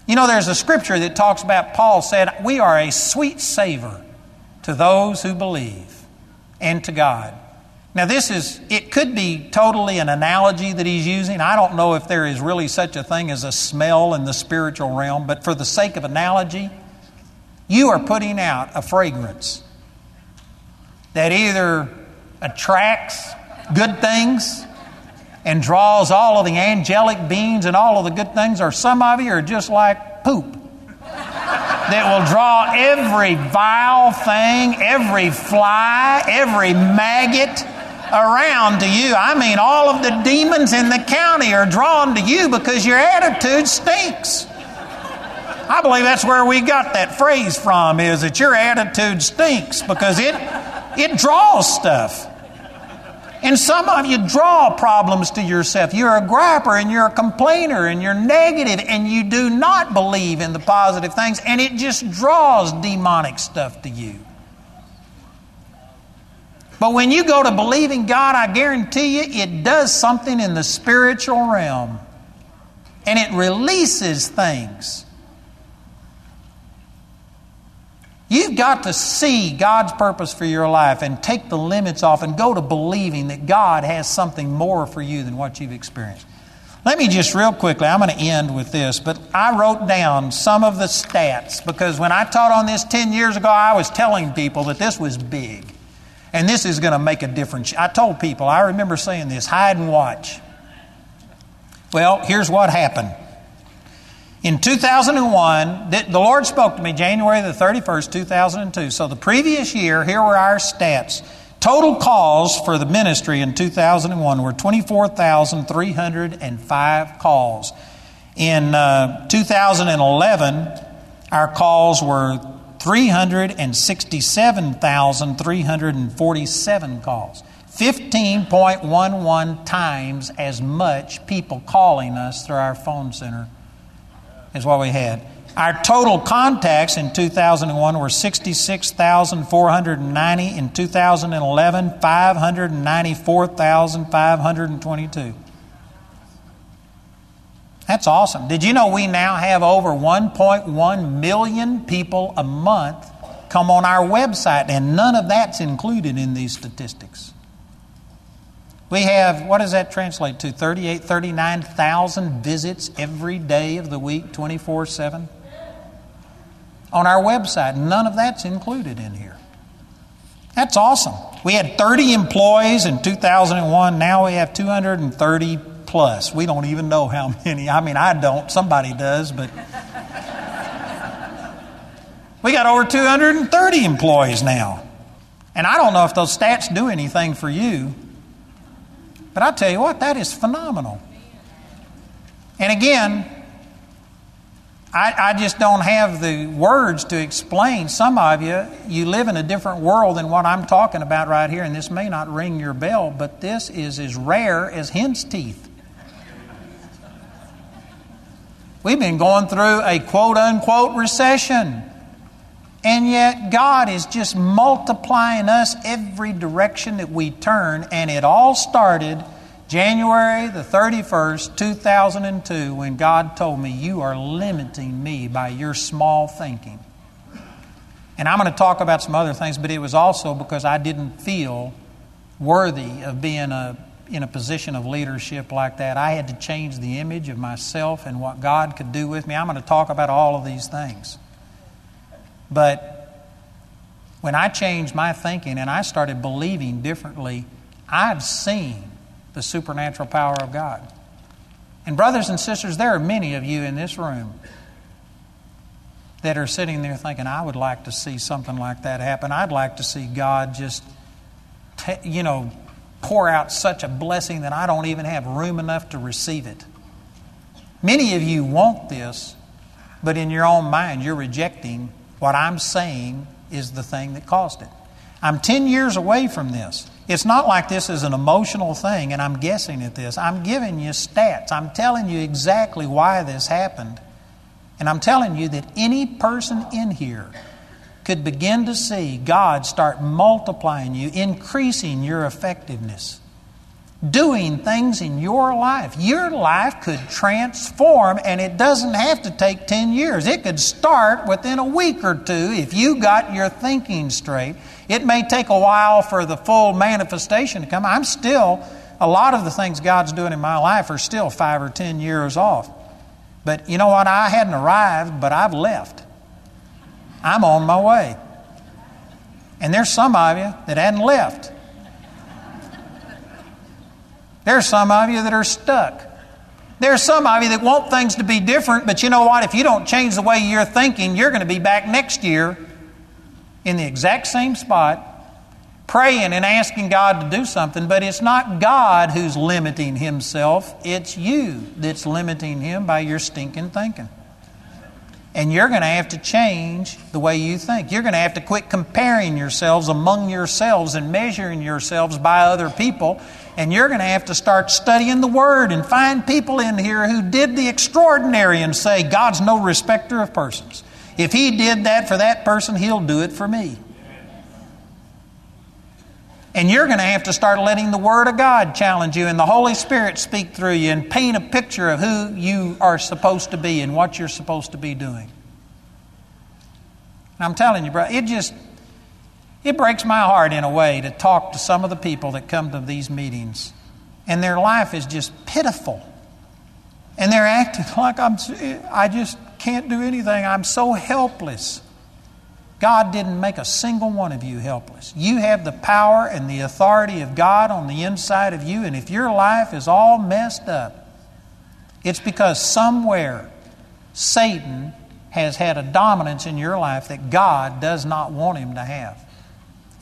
you know, there's a scripture that talks about Paul said, We are a sweet savor to those who believe and to God. Now, this is, it could be totally an analogy that he's using. I don't know if there is really such a thing as a smell in the spiritual realm, but for the sake of analogy, you are putting out a fragrance that either attracts good things and draws all of the angelic beings and all of the good things, or some of you are just like poop <laughs> that will draw every vile thing, every fly, every maggot around to you. I mean, all of the demons in the county are drawn to you because your attitude stinks. I believe that's where we got that phrase from is that your attitude stinks because it it draws stuff. And some of you draw problems to yourself. You're a griper and you're a complainer and you're negative and you do not believe in the positive things and it just draws demonic stuff to you. But when you go to believing God, I guarantee you it does something in the spiritual realm. And it releases things. You've got to see God's purpose for your life and take the limits off and go to believing that God has something more for you than what you've experienced. Let me just real quickly, I'm going to end with this, but I wrote down some of the stats because when I taught on this 10 years ago, I was telling people that this was big. And this is going to make a difference. I told people, I remember saying this hide and watch. Well, here's what happened. In 2001, the Lord spoke to me January the 31st, 2002. So the previous year, here were our stats Total calls for the ministry in 2001 were 24,305 calls. In uh, 2011, our calls were 367,347 calls. 15.11 times as much people calling us through our phone center is what we had. Our total contacts in 2001 were 66,490. In 2011, 594,522. That's awesome. Did you know we now have over 1.1 million people a month come on our website, and none of that's included in these statistics? We have, what does that translate to? 38, 39,000 visits every day of the week, 24 7? On our website. None of that's included in here. That's awesome. We had 30 employees in 2001. Now we have 230 plus. We don't even know how many. I mean, I don't. Somebody does, but. we got over 230 employees now. And I don't know if those stats do anything for you, but I tell you what, that is phenomenal. And again, I, I, just don't have the words to explain. Some of you, you live in a different world than what I'm talking about right here, and this may not ring your bell, but this is as rare as hen's teeth. We've been going through a quote unquote recession. And yet, God is just multiplying us every direction that we turn. And it all started January the 31st, 2002, when God told me, You are limiting me by your small thinking. And I'm going to talk about some other things, but it was also because I didn't feel worthy of being a in a position of leadership like that. I had to change the image of myself and what God could do with me. I'm going to talk about all of these things. But when I changed my thinking and I started believing differently, I've seen the supernatural power of God. And, brothers and sisters, there are many of you in this room that are sitting there thinking, I would like to see something like that happen. I'd like to see God just, you know, pour out such a blessing that I don't even have room enough to receive it. Many of you want this, but in your own mind, you're rejecting what I'm saying is the thing that caused it. I'm 10 years away from this. It's not like this is an emotional thing and I'm guessing at this. I'm giving you stats. I'm telling you exactly why this happened. And I'm telling you that any person in here could begin to see God start multiplying you, increasing your effectiveness, doing things in your life. Your life could transform, and it doesn't have to take 10 years. It could start within a week or two if you got your thinking straight. It may take a while for the full manifestation to come. I'm still, a lot of the things God's doing in my life are still five or 10 years off. But you know what? I hadn't arrived, but I've left. I'm on my way. And there's some of you that hadn't left. There's some of you that are stuck. There's some of you that want things to be different, but you know what? If you don't change the way you're thinking, you're going to be back next year in the exact same spot, praying and asking God to do something, but it's not God who's limiting Himself, it's you that's limiting Him by your stinking thinking. And you're going to have to change the way you think. You're going to have to quit comparing yourselves among yourselves and measuring yourselves by other people. And you're going to have to start studying the Word and find people in here who did the extraordinary and say, God's no respecter of persons. If He did that for that person, He'll do it for me. And you're going to have to start letting the Word of God challenge you and the Holy Spirit speak through you and paint a picture of who you are supposed to be and what you're supposed to be doing. And I'm telling you, bro, it just it breaks my heart in a way to talk to some of the people that come to these meetings, and their life is just pitiful, and they're acting <laughs> like I'm. I just can't do anything. I'm so helpless. God didn't make a single one of you helpless. You have the power and the authority of God on the inside of you, and if your life is all messed up, it's because somewhere Satan has had a dominance in your life that God does not want him to have.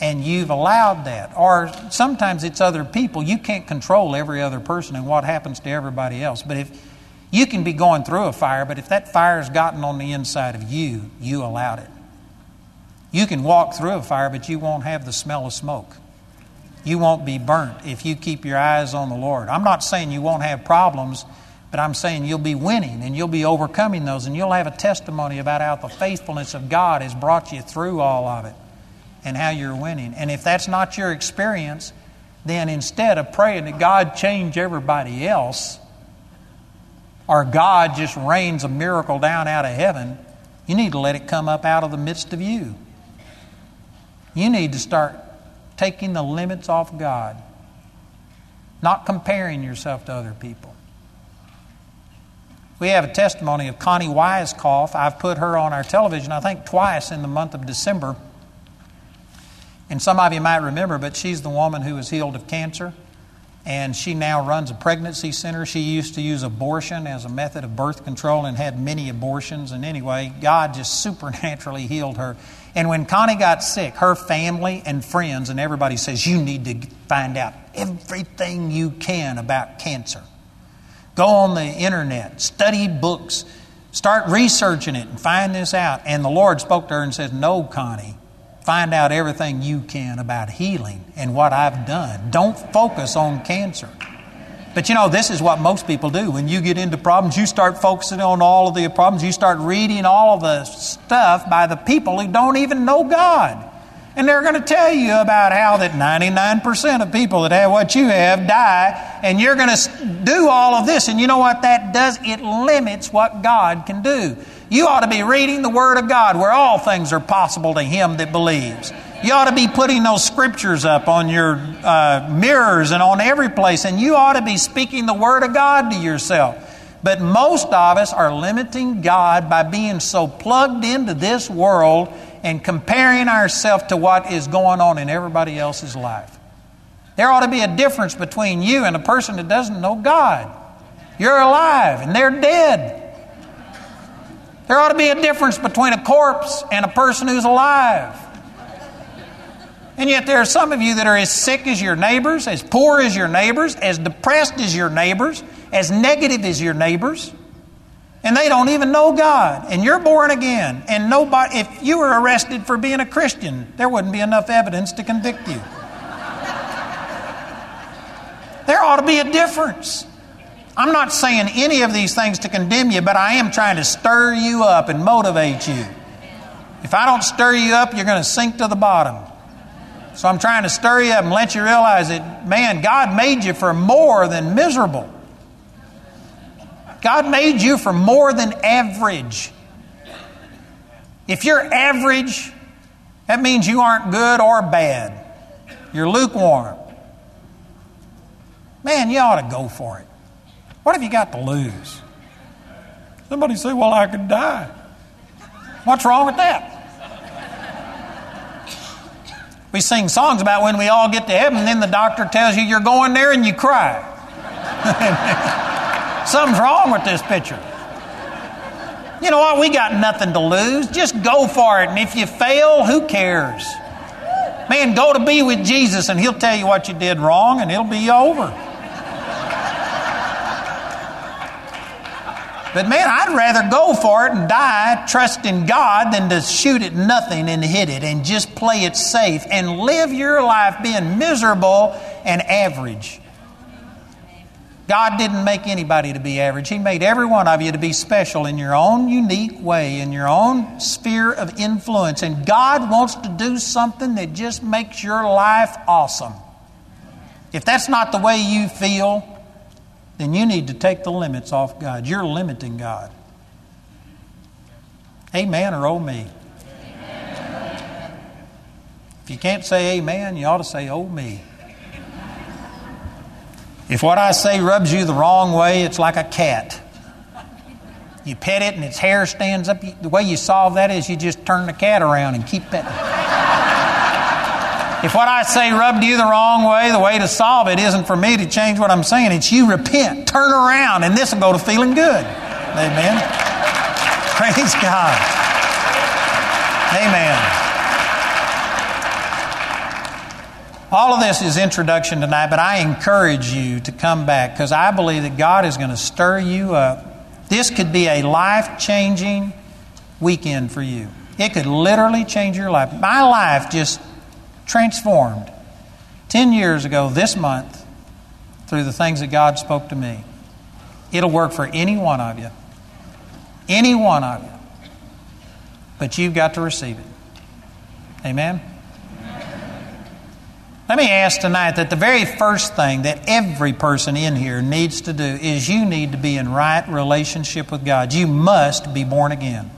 and you've allowed that. Or sometimes it's other people. You can't control every other person and what happens to everybody else. But if you can be going through a fire, but if that fire has gotten on the inside of you, you allowed it. You can walk through a fire, but you won't have the smell of smoke. You won't be burnt if you keep your eyes on the Lord. I'm not saying you won't have problems, but I'm saying you'll be winning and you'll be overcoming those, and you'll have a testimony about how the faithfulness of God has brought you through all of it and how you're winning. And if that's not your experience, then instead of praying that God change everybody else, or God just rains a miracle down out of heaven, you need to let it come up out of the midst of you. You need to start taking the limits off God, not comparing yourself to other people. We have a testimony of Connie Weiskopf. I've put her on our television, I think, twice in the month of December. And some of you might remember, but she's the woman who was healed of cancer. And she now runs a pregnancy center. She used to use abortion as a method of birth control and had many abortions. And anyway, God just supernaturally healed her. And when Connie got sick, her family and friends and everybody says, You need to find out everything you can about cancer. Go on the internet, study books, start researching it, and find this out. And the Lord spoke to her and said, No, Connie, find out everything you can about healing and what I've done. Don't focus on cancer. But you know, this is what most people do. When you get into problems, you start focusing on all of the problems. You start reading all of the stuff by the people who don't even know God. And they're going to tell you about how that 99% of people that have what you have die, and you're going to do all of this. And you know what that does? It limits what God can do. You ought to be reading the Word of God where all things are possible to him that believes. You ought to be putting those scriptures up on your uh, mirrors and on every place, and you ought to be speaking the Word of God to yourself. But most of us are limiting God by being so plugged into this world and comparing ourselves to what is going on in everybody else's life. There ought to be a difference between you and a person that doesn't know God. You're alive and they're dead. There ought to be a difference between a corpse and a person who's alive. And yet, there are some of you that are as sick as your neighbors, as poor as your neighbors, as depressed as your neighbors, as negative as your neighbors and they don't even know God, and you're born again, and nobody, if you were arrested for being a Christian, there wouldn't be enough evidence to convict you. there ought to be a difference. I'm not saying any of these things to condemn you, but I am trying to stir you up and motivate you. If I don't stir you up, you're going to sink to the bottom. So I'm trying to stir you up and let you realize that, man, God made you for more than miserable. God made you for more than average. If you're average, that means you aren't good or bad. You're lukewarm. Man, you ought to go for it. What have you got to lose? Somebody say, Well, I could die. What's wrong with that? We sing songs about when we all get to heaven, then the doctor tells you you're going there and you cry. <laughs> Something's wrong with this picture. You know what? We got nothing to lose. Just go for it. And if you fail, who cares? Man, go to be with Jesus and He'll tell you what you did wrong and it'll be over. But man, I'd rather go for it and die trusting God than to shoot at nothing and hit it and just play it safe and live your life being miserable and average. God didn't make anybody to be average. He made every one of you to be special in your own unique way, in your own sphere of influence. And God wants to do something that just makes your life awesome. If that's not the way you feel, then you need to take the limits off God. You're limiting God. Amen or oh me? If you can't say amen, you ought to say oh me. If what I say rubs you the wrong way, it's like a cat. You pet it and its hair stands up. The way you solve that is you just turn the cat around and keep petting. If what I say rubbed you the wrong way, the way to solve it isn't for me to change what I'm saying. It's you repent, turn around, and this will go to feeling good. Amen. Praise God. Amen. All of this is introduction tonight, but I encourage you to come back because I believe that God is going to stir you up. This could be a life changing weekend for you. It could literally change your life. My life just transformed 10 years ago this month through the things that God spoke to me. It'll work for any one of you. Any one of you. But you've got to receive it. Amen? Let me ask tonight that the very first thing that every person in here needs to do is you need to be in right relationship with God. You must be born again.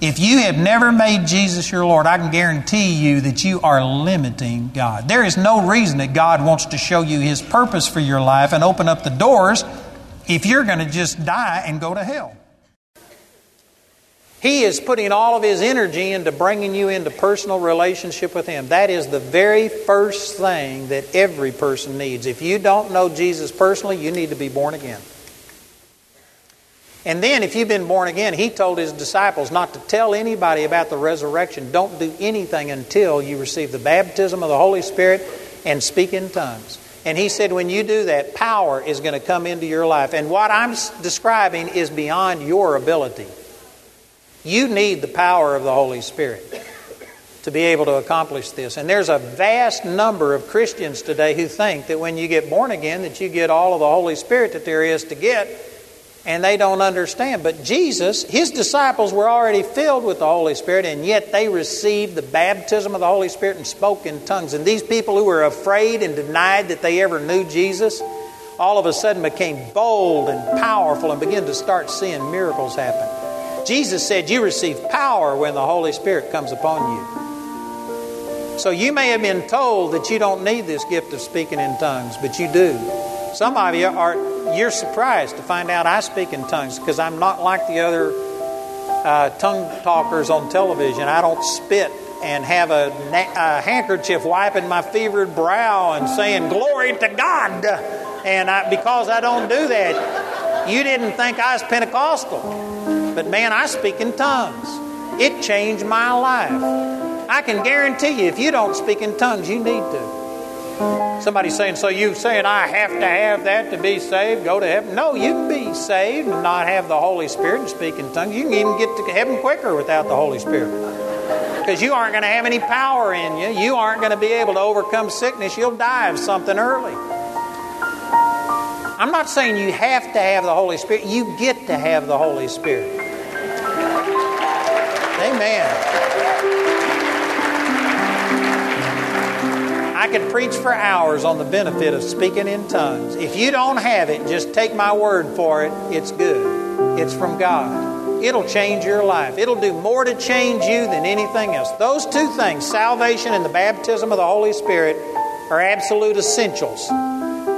If you have never made Jesus your Lord, I can guarantee you that you are limiting God. There is no reason that God wants to show you His purpose for your life and open up the doors if you're going to just die and go to hell. He is putting all of His energy into bringing you into personal relationship with Him. That is the very first thing that every person needs. If you don't know Jesus personally, you need to be born again. And then, if you've been born again, he told his disciples not to tell anybody about the resurrection. Don't do anything until you receive the baptism of the Holy Spirit and speak in tongues. And he said, when you do that, power is going to come into your life. And what I'm describing is beyond your ability. You need the power of the Holy Spirit to be able to accomplish this. And there's a vast number of Christians today who think that when you get born again that you get all of the Holy Spirit that there is to get and they don't understand. But Jesus, his disciples were already filled with the Holy Spirit, and yet they received the baptism of the Holy Spirit and spoke in tongues. And these people who were afraid and denied that they ever knew Jesus, all of a sudden became bold and powerful and began to start seeing miracles happen. Jesus said, You receive power when the Holy Spirit comes upon you. So you may have been told that you don't need this gift of speaking in tongues, but you do. Some of you are you're surprised to find out I speak in tongues because I'm not like the other uh, tongue talkers on television. I don't spit and have a, a, handkerchief wiping my fevered brow and saying glory to God. And I, because I don't do that, you didn't think I was Pentecostal. But man, I speak in tongues. It changed my life. I can guarantee you, if you don't speak in tongues, you need to. Somebody's saying, so you saying I have to have that to be saved, go to heaven? No, you can be saved and not have the Holy Spirit and speak in tongues. You can even get to heaven quicker without the Holy Spirit. Because you aren't going to have any power in you. You aren't going to be able to overcome sickness. You'll die of something early. I'm not saying you have to have the Holy Spirit. You get to have the Holy Spirit. Amen. I could preach for hours on the benefit of speaking in tongues. If you don't have it, just take my word for it. It's good. It's from God. It'll change your life. It'll do more to change you than anything else. Those two things, salvation and the baptism of the Holy Spirit, are absolute essentials.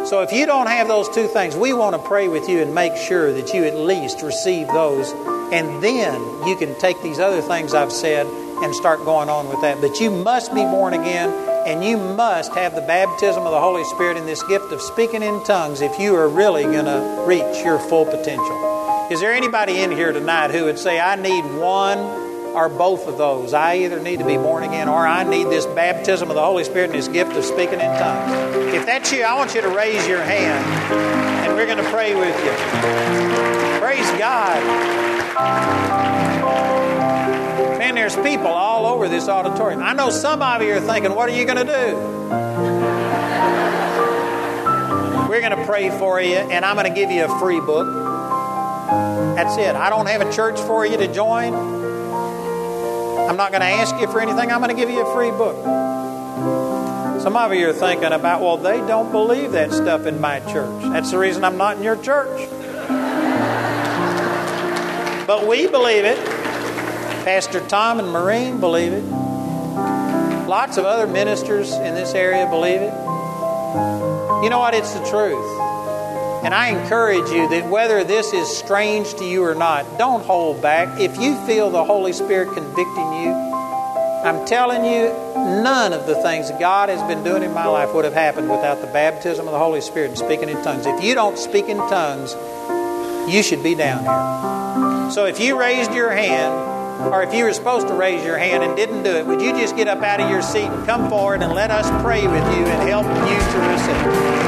So if you don't have those two things, we want to pray with you and make sure that you at least receive those. And then you can take these other things I've said and start going on with that. But you must be born again and you must have the baptism of the Holy Spirit in this gift of speaking in tongues if you are really going to reach your full potential. Is there anybody in here tonight who would say, I need one or both of those? I either need to be born again or I need this baptism of the Holy Spirit and this gift of speaking in tongues. If that's you, I want you to raise your hand and we're going to pray with you. Praise God. Man, there's people all over this auditorium. I know some of you are thinking, what are you going to do? We're going to pray for you, and I'm going to give you a free book. That's it. I don't have a church for you to join. I'm not going to ask you for anything. I'm going to give you a free book. Some of you are thinking about, well, they don't believe that stuff in my church. That's the reason I'm not in your church. But we believe it. Pastor Tom and Maureen believe it. Lots of other ministers in this area believe it. You know what? It's the truth. And I encourage you that whether this is strange to you or not, don't hold back. If you feel the Holy Spirit convicting you, I'm telling you, none of the things God has been doing in my life would have happened without the baptism of the Holy Spirit and speaking in tongues. If you don't speak in tongues, you should be down here. So if you raised your hand, or if you were supposed to raise your hand and didn't do it, would you just get up out of your seat and come forward and let us pray with you and help you to receive?